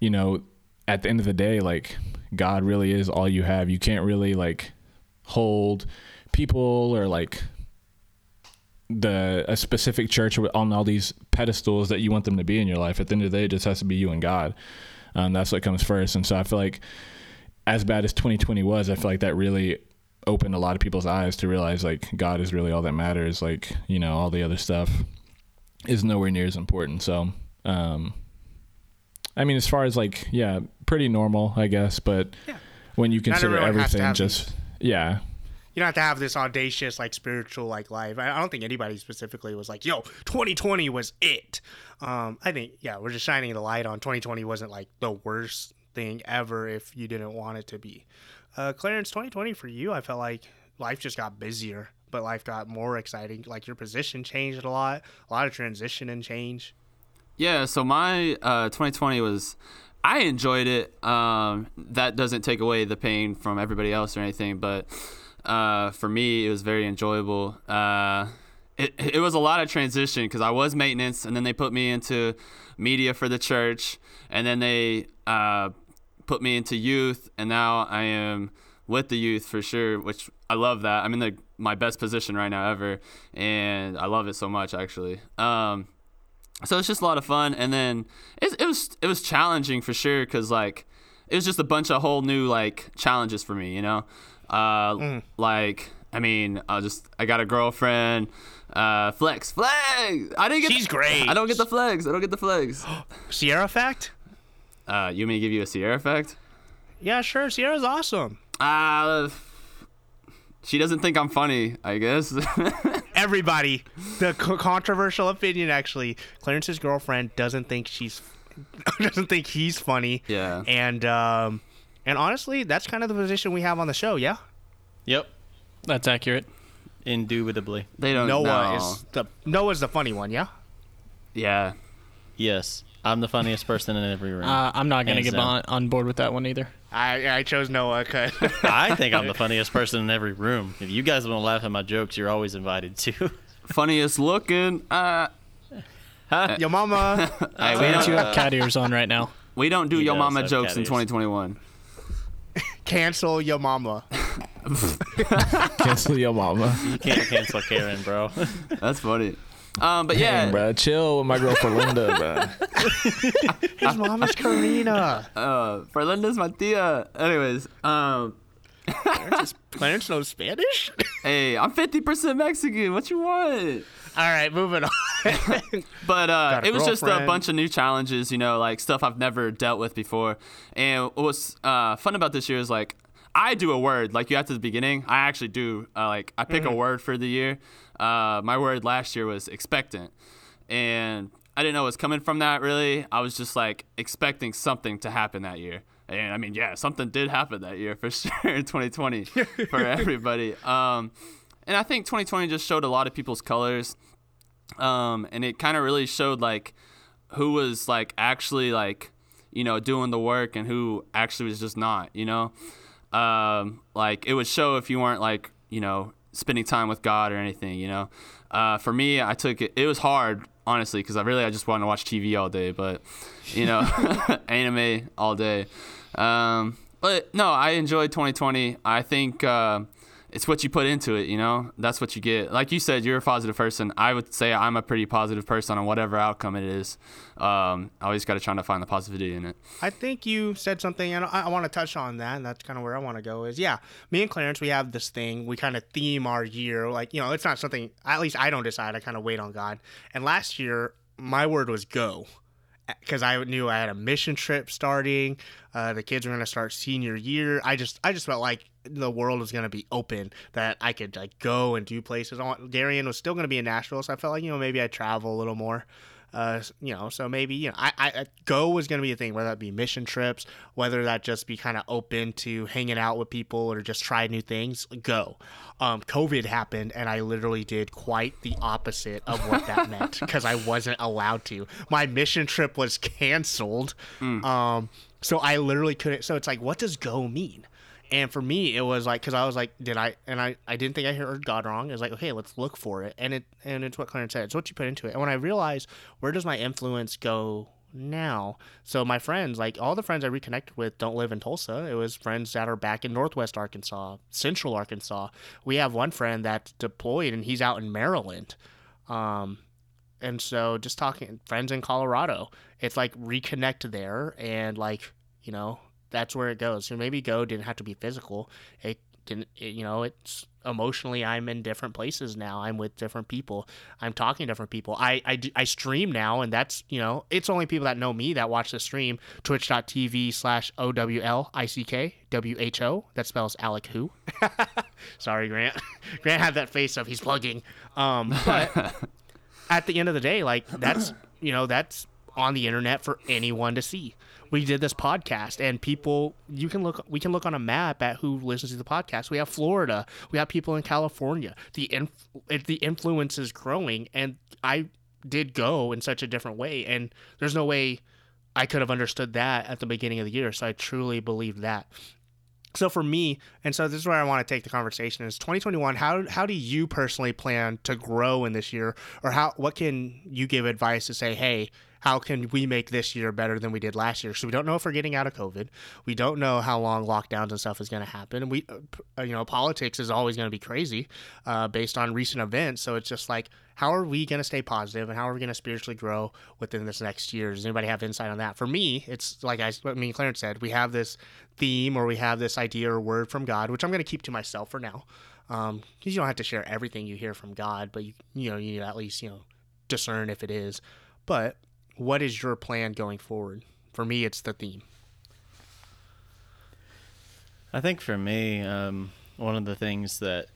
you know, at the end of the day, like God really is all you have. You can't really like hold people or like the a specific church on all these pedestals that you want them to be in your life. At the end of the day, it just has to be you and God. Um, that's what comes first. And so I feel like, as bad as 2020 was, I feel like that really opened a lot of people's eyes to realize like God is really all that matters. Like you know, all the other stuff is nowhere near as important. So, um, I mean, as far as like yeah, pretty normal, I guess. But Yeah. when you consider everyone has to everything, just yeah, You don't have to have this audacious, like spiritual, like life. I don't think anybody specifically was like, "Yo, 2020 was it." Um, I think, yeah, we're just shining the light on 2020 wasn't like the worst thing ever if you didn't want it to be. Uh, Clarence, 2020 for you, I felt like life just got busier, but life got more exciting. Like your position changed a lot, a lot of transition and change. Yeah, so my uh, 2020 was, I enjoyed it. Um, that doesn't take away the pain from everybody else or anything, but uh, for me, it was very enjoyable. Uh, it, it was a lot of transition because I was maintenance, and then they put me into media for the church, and then they uh, put me into youth, and now I am with the youth for sure, which I love that. I'm in the my best position right now ever, and I love it so much actually. Um, so it's just a lot of fun and then it, it was it was challenging for sure because like it was just a bunch of whole new like challenges for me you know uh like i mean i just i got a girlfriend uh flex flex i didn't get She's great. i don't get the flex i don't get the flex Sierra fact? uh you mean give you a sierra effect Yeah, sure. Sierra's awesome. uh she doesn't think i'm funny i guess Everybody, the co- controversial opinion actually, Clarence's girlfriend doesn't think she's doesn't think he's funny. Yeah. And um and honestly, that's kind of the position we have on the show, yeah? Yep, That's accurate. indubitably. they don't Noah know is the Noah's the funny one, yeah? yeah Yes, I'm the funniest person in every room. Uh, I'm not going to get down. on, on board with that one either. I I chose Noah cuz I think I'm the funniest person in every room. If you guys want to laugh at my jokes, you're always invited to. funniest looking uh Huh? Yo mama. hey, we don't, you have cat ears on right now. we don't do He yo mama jokes in 2021 cancel your mama. cancel your mama. You can't cancel Karen, bro. that's funny um but yeah Dang, bro, chill with my girlfriend Linda, bro. His mama's Karina. Uh, Ferlinda's my tia. Anyways, um, Clarence, Clarence knows Spanish? hey, I'm 50% Mexican. What you want? All right, moving on. But uh, it was just a bunch of new challenges, you know, like stuff I've never dealt with before. And what was uh, fun about this year is like I do a word, like you have to the beginning. I actually do uh, like I pick a word for the year. Uh, my word last year was expectant, and I didn't know what was coming from that really. I was just like expecting something to happen that year. And I mean, yeah, something did happen that year for sure in 2020 for everybody. Um, and I think 2020 just showed a lot of people's colors. Um, and it kind of really showed like who was like actually like, you know, doing the work and who actually was just not, you know? Um, like it would show if you weren't like, you know, spending time with God or anything, you know? Uh, for me, I took it, it was hard honestly, because I really I just wanted to watch TV all day, but you know, anime all day. Um, but no, I enjoyed 2020. I think uh, it's what you put into it. You know, that's what you get. Like you said, you're a positive person. I would say I'm a pretty positive person on whatever outcome it is. Um, I always got to try to find the positivity in it. I think you said something, and I, I want to touch on that, and that's kind of where I want to go. Is yeah, me and Clarence, we have this thing. We kind of theme our year, like you know, it's not something. At least I don't decide. I kind of wait on God. And last year, my word was go because I knew I had a mission trip starting. Uh, the kids were going to start senior year. I just I just felt like the world was going to be open that I could like go and do places. I Darian was still going to be in Nashville, so I felt like you know maybe I'd travel a little more. Uh, you know, so maybe you know, I, I go was going to be a thing, whether that be mission trips, whether that just be kind of open to hanging out with people or just try new things. Go. Um, COVID happened, and I literally did quite the opposite of what that meant because I wasn't allowed to. My mission trip was canceled. Um, so I literally couldn't. So it's like, what does go mean? And for me, it was like because I was like, did I? And I, I didn't think I heard God wrong. It was like, okay, let's look for it. And it and it's what Clarence said. It's what you put into it. And when I realized where does my influence go now? So my friends, like all the friends I reconnected with, don't live in Tulsa. It was friends that are back in Northwest Arkansas, Central Arkansas. We have one friend that's deployed and he's out in Maryland. Um, and so just talking friends in Colorado, it's like reconnect there and like you know that's where it goes. So maybe go didn't have to be physical. It didn't. It, you know, it's emotionally. I'm in different places now. I'm with different people. I'm talking to different people. I I, I stream now, and that's you know, it's only people that know me that watch the stream. Twitch.tv slash O W L I C K W H O. That spells Alec who. Sorry, Grant. Grant had that face of he's plugging. Um, but at the end of the day, like that's you know that's on the internet for anyone to see. We did this podcast, and people you can look. We can look on a map at who listens to the podcast. We have Florida. We have people in California. The inf- the influence is growing, and I did go in such a different way, and there's no way I could have understood that at the beginning of the year. So I truly believe that. So for me, and so this is where I want to take the conversation is 2021. How how do you personally plan to grow in this year, or how what can you give advice to say, hey, how can we make this year better than we did last year? So we don't know if we're getting out of COVID. We don't know how long lockdowns and stuff is going to happen, we, uh, you know, politics is always going to be crazy uh, based on recent events. So it's just like, how are we going to stay positive, and how are we going to spiritually grow within this next year? Does anybody have insight on that? For me, it's like I, I mean, Clarence said, we have this theme or we have this idea or word from God, which I'm going to keep to myself for now, because um, you don't have to share everything you hear from God, but you, you know, you at least you know discern if it is. But what is your plan going forward? For me, it's the theme. I think for me, um, one of the things that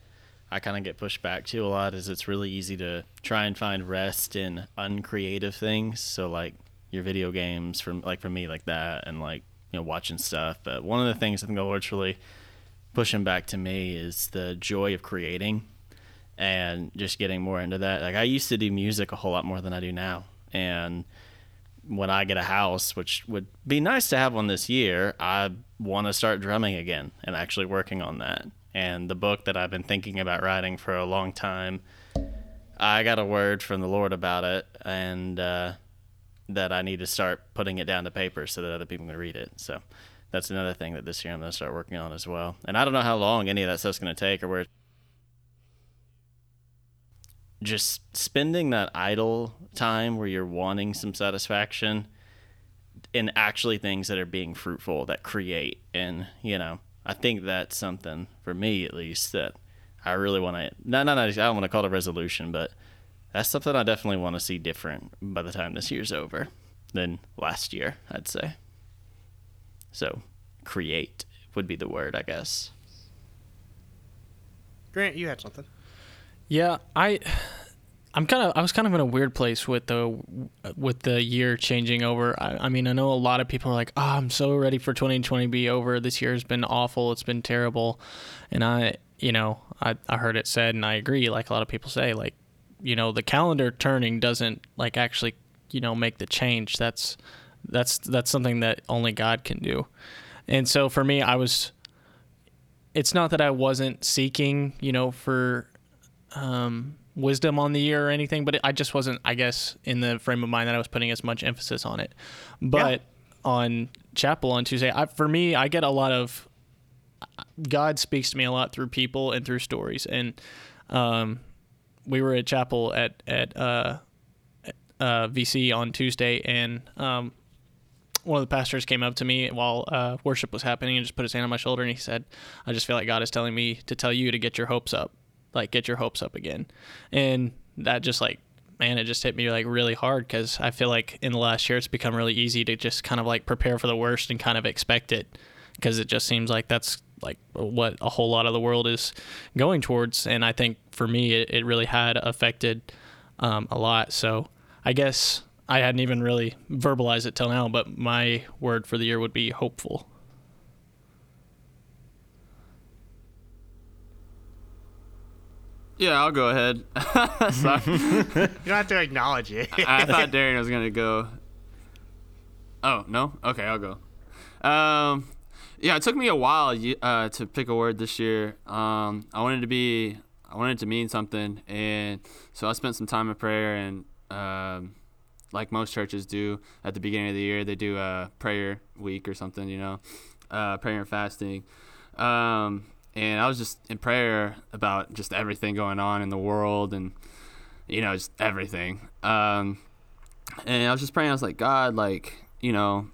I kind of get pushed back to a lot is it's really easy to try and find rest in uncreative things. So like your video games, from like for me, like that, and like you know watching stuff. But one of the things I think the Lord's really pushing back to me is the joy of creating and just getting more into that. Like I used to do music a whole lot more than I do now, and when I get a house, which would be nice to have one this year, I want to start drumming again and actually working on that. And the book that I've been thinking about writing for a long time, I got a word from the Lord about it, and uh, that I need to start putting it down to paper so that other people can read it. So that's another thing that this year I'm going to start working on as well. And I don't know how long any of that stuff's going to take or where just spending that idle time where you're wanting some satisfaction in actually things that are being fruitful that create. And you know i think that's something for me at least that i really want to not not i don't want to call it a resolution but that's something i definitely want to see different by the time this year's over than last year i'd say. So create would be the word i guess. Grant, you had something. Yeah, I I'm kind of I was kind of in a weird place with the with the year changing over. I, I mean, I know a lot of people are like, "Oh, I'm so ready for 2020 to be over. This year has been awful. It's been terrible." And I, you know, I I heard it said and I agree like a lot of people say like, you know, the calendar turning doesn't like actually, you know, make the change. That's that's that's something that only God can do. And so for me, I was it's not that I wasn't seeking, you know, for um wisdom on the year or anything, but I just wasn't, I guess, in the frame of mind that I was putting as much emphasis on it. But yeah. on chapel on Tuesday, I, for me, I get a lot of God speaks to me a lot through people and through stories. And um, we were at chapel at at uh, uh, VC on Tuesday, and um, one of the pastors came up to me while uh, worship was happening and just put his hand on my shoulder and he said, "I just feel like God is telling me to tell you to get your hopes up." Like get your hopes up again. And that just like man, it just hit me like really hard because I feel like in the last year it's become really easy to just kind of like prepare for the worst and kind of expect it because it just seems like that's like what a whole lot of the world is going towards. And I think for me, it, it really had affected um, a lot. So I guess I hadn't even really verbalized it till now, but my word for the year would be hopeful. Yeah, I'll go ahead. Sorry. you don't have to acknowledge it. I, I thought Darian was gonna go. Oh no. Okay, I'll go. Um, yeah, it took me a while uh, to pick a word this year. Um, I wanted to be, I wanted to mean something, and so I spent some time in prayer, and um, like most churches do at the beginning of the year, they do a prayer week or something, you know, uh, prayer and fasting. Um, and I was just in prayer about just everything going on in the world and you know just everything. Um, and I was just praying. I was like, God, like you know,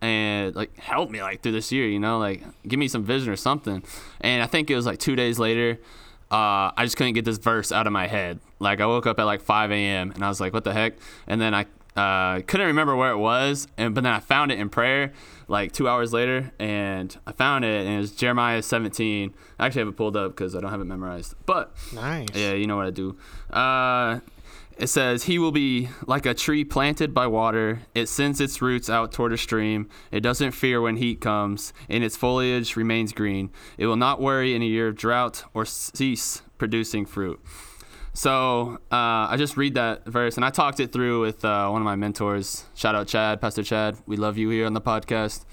and like help me like through this year, you know, like give me some vision or something. And I think it was like two days later. Uh, I just couldn't get this verse out of my head. Like I woke up at like 5 a.m. and I was like, "What the heck?" And then I uh, couldn't remember where it was, and but then I found it in prayer like two hours later, and I found it, and it was Jeremiah 17. I actually have it pulled up because I don't have it memorized, but nice. Yeah, you know what I do. Uh, it says, He will be like a tree planted by water. It sends its roots out toward a stream. It doesn't fear when heat comes, and its foliage remains green. It will not worry in a year of drought or cease producing fruit. So uh, I just read that verse, and I talked it through with uh, one of my mentors. Shout out Chad, Pastor Chad. We love you here on the podcast.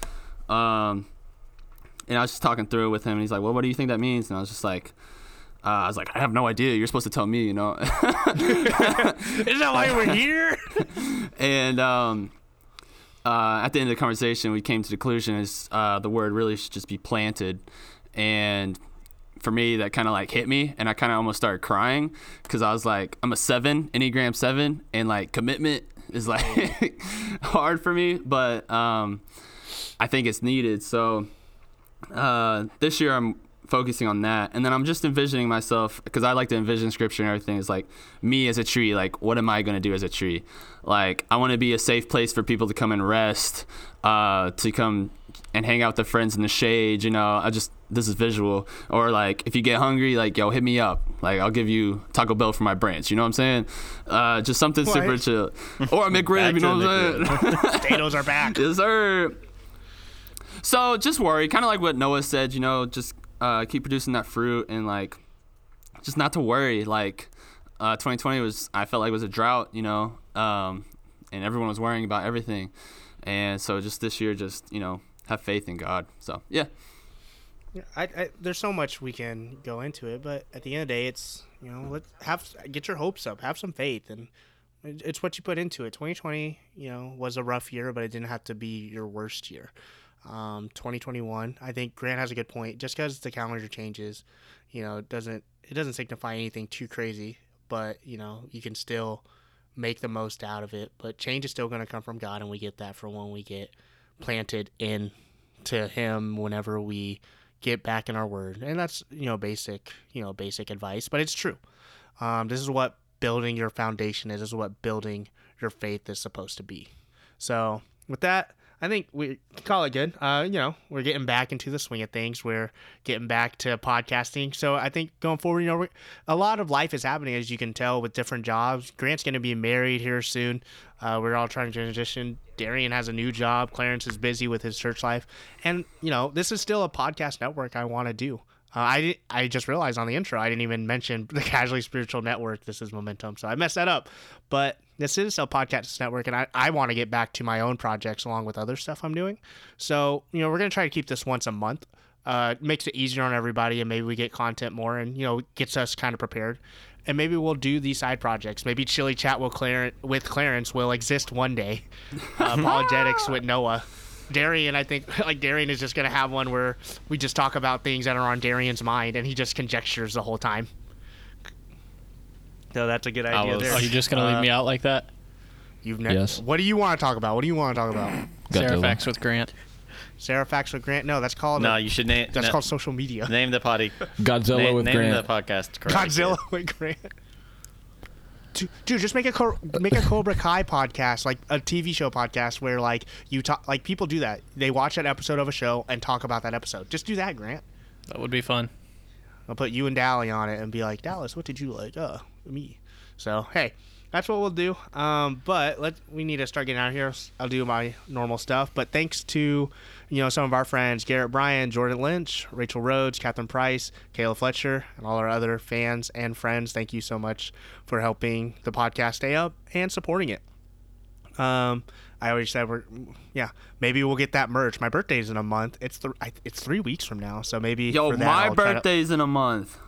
Um, and I was just talking through it with him, and he's like, "Well, what do you think that means?" And I was just like, uh, "I was like, I have no idea. You're supposed to tell me, you know." Is that why we're here? and um, uh, at the end of the conversation, we came to the conclusion is uh, the word really should just be planted, and for me that kind of like hit me and I kind of almost started crying because I was like, I'm a seven, Enneagram seven, and like commitment is like hard for me, but um, I think it's needed. So uh, this year I'm focusing on that and then i'm just envisioning myself because i like to envision scripture and everything is like me as a tree like what am i going to do as a tree like i want to be a safe place for people to come and rest uh, to come and hang out with their friends in the shade you know i just this is visual. Or like if you get hungry like yo hit me up. Like i'll give you taco bell for my branch you know what i'm saying? Uh, just something what? super chill. Or a mcrib you know what i'm saying? Potatoes are back. Yes sir. So just worry kind of like what noah said you know just uh, keep producing that fruit and like just not to worry. Like uh, 2020 was, I felt like it was a drought, you know, um, and everyone was worrying about everything. And so just this year, just you know, have faith in God. So yeah. I, I, there's so much we can go into it, but at the end of the day, it's you know, let have get your hopes up, have some faith, and it's what you put into it. 2020, you know, was a rough year, but it didn't have to be your worst year um, 2021. I think Grant has a good point. Just because the calendar changes, you know, it doesn't it doesn't signify anything too crazy. But you know, you can still make the most out of it. But change is still going to come from God, and we get that for when we get planted in to Him. Whenever we get back in our Word, and that's you know basic you know basic advice, but it's true. Um, this is what building your foundation is. This is what building your faith is supposed to be. So with that, I think we call it good. Uh, you know, we're getting back into the swing of things. We're getting back to podcasting. So I think going forward, you know, a lot of life is happening as you can tell with different jobs. Grant's going to be married here soon. Uh, we're all trying to transition. Darian has a new job. Clarence is busy with his church life, and you know, this is still a podcast network I want to do. Uh, I I just realized on the intro I didn't even mention the Casually Spiritual Network. This is Momentum, so I messed that up. But this is a podcast network, and I, I want to get back to my own projects along with other stuff I'm doing. So you know we're gonna try to keep this once a month. Uh, makes it easier on everybody, and maybe we get content more, and you know gets us kind of prepared. And maybe we'll do these side projects. Maybe Chili Chat will Clarence with Clarence will exist one day. Uh, apologetics with Noah. Darian, I think, like Darian is just gonna have one where we just talk about things that are on Darian's mind, and he just conjectures the whole time. No, that's a good idea. was- there. Are you just gonna leave me uh, out like that? You've never. Yes. What do you want to talk about? What do you want to talk about? Sarafax with Grant. Sarafax with Grant? No, that's called. No, you should name. that's na- called social media. Name the potty. Godzilla name with name Grant. the podcast. correctly. Godzilla with Grant. Dude, just make a make a Cobra Kai podcast, like a TV show podcast, where like you talk, like people do that. They watch an episode of a show and talk about that episode. Just do that, Grant. That would be fun. I'll put you and Dally on it and be like, Dallas, what did you like? Uh, me. So hey, that's what we'll do. Um, but let we need to start getting out of here. I'll do my normal stuff. But thanks to you know some of our friends, Garett Bryan, Jordan Lynch, Rachel Rhodes, Catherine Price, Kayla Fletcher, and all our other fans and friends. Thank you so much for helping the podcast stay up and supporting it. Um, I always said we're yeah maybe we'll get that merch. My birthday's in a month. It's th- I, it's three weeks from now, so maybe Yo, for that, my I'll try to- birthday's in a month.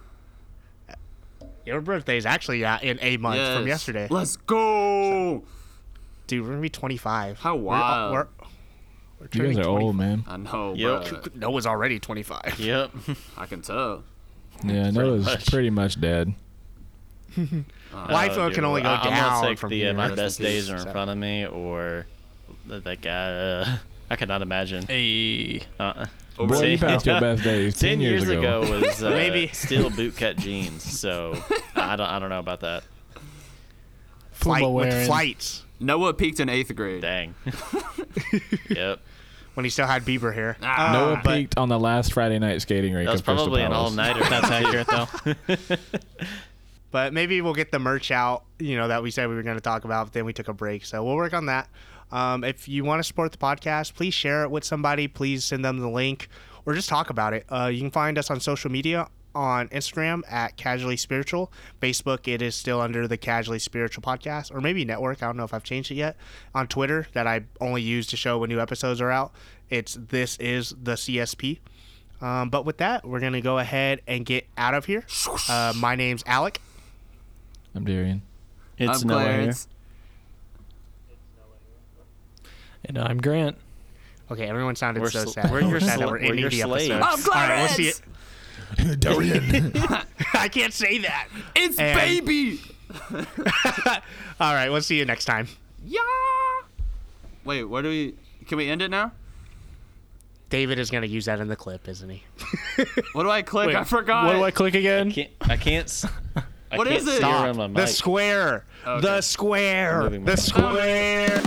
your birthday's actually uh, in a month from yesterday. Let's go. Dude, we're gonna be 25. How wild. We're, we're You guys are 20 old, man. I know, Yep. bruh. Noah's already 25. Yep. I can tell. Yeah, Noah's much. pretty much dead. Life Oh, can only go I- I'm down gonna from the, here. uh, my best days are in front of me, or that, that guy. Uh, I could not imagine. Hey, Uh, Boy, you passed your best days ten years ago was uh, Maybe. still bootcut jeans, so I don't I don't know about that. Flight with flights Noah peaked in eighth grade. Dang. yep. when he still had Bieber hair. Ah. Noah Uh, but- peaked on the last Friday night skating rink. That was of Crystal probably an Palace. all nighter. that's accurate though. But maybe we'll get the merch out, you know, that we said we were going to talk about, but then we took a break. So we'll work on that. Um, if you want to support the podcast, please share it with somebody. Please send them the link or just talk about it. Uh, you can find us on social media on Instagram at Casually Spiritual. Facebook, it is still under the Casually Spiritual Podcast or maybe Network. I don't know if I've changed it yet. On Twitter, that I only use to show when new episodes are out, it's This Is the CSP. Um, but with that, we're going to go ahead and get out of here. Uh, my name's Alec. I'm Darian. It's I'm nowhere. Clarence. and I'm Grant. Okay, everyone sounded We're so sl- sad. we're your sad that sla- we're we're ending your the slaves. episode. I'm All right, we'll see Clarence. it. Darian. I can't say that. It's And- baby. All right, we'll see you next time. Yeah. Wait, where do we? Can we end it now? David is going to use that in the clip, isn't he? What do I click? I forgot. What do I click again? Can't, I can't. s- I What can't is it? see Stop. around oh, my The square. Okay. The square. Moving The my- square.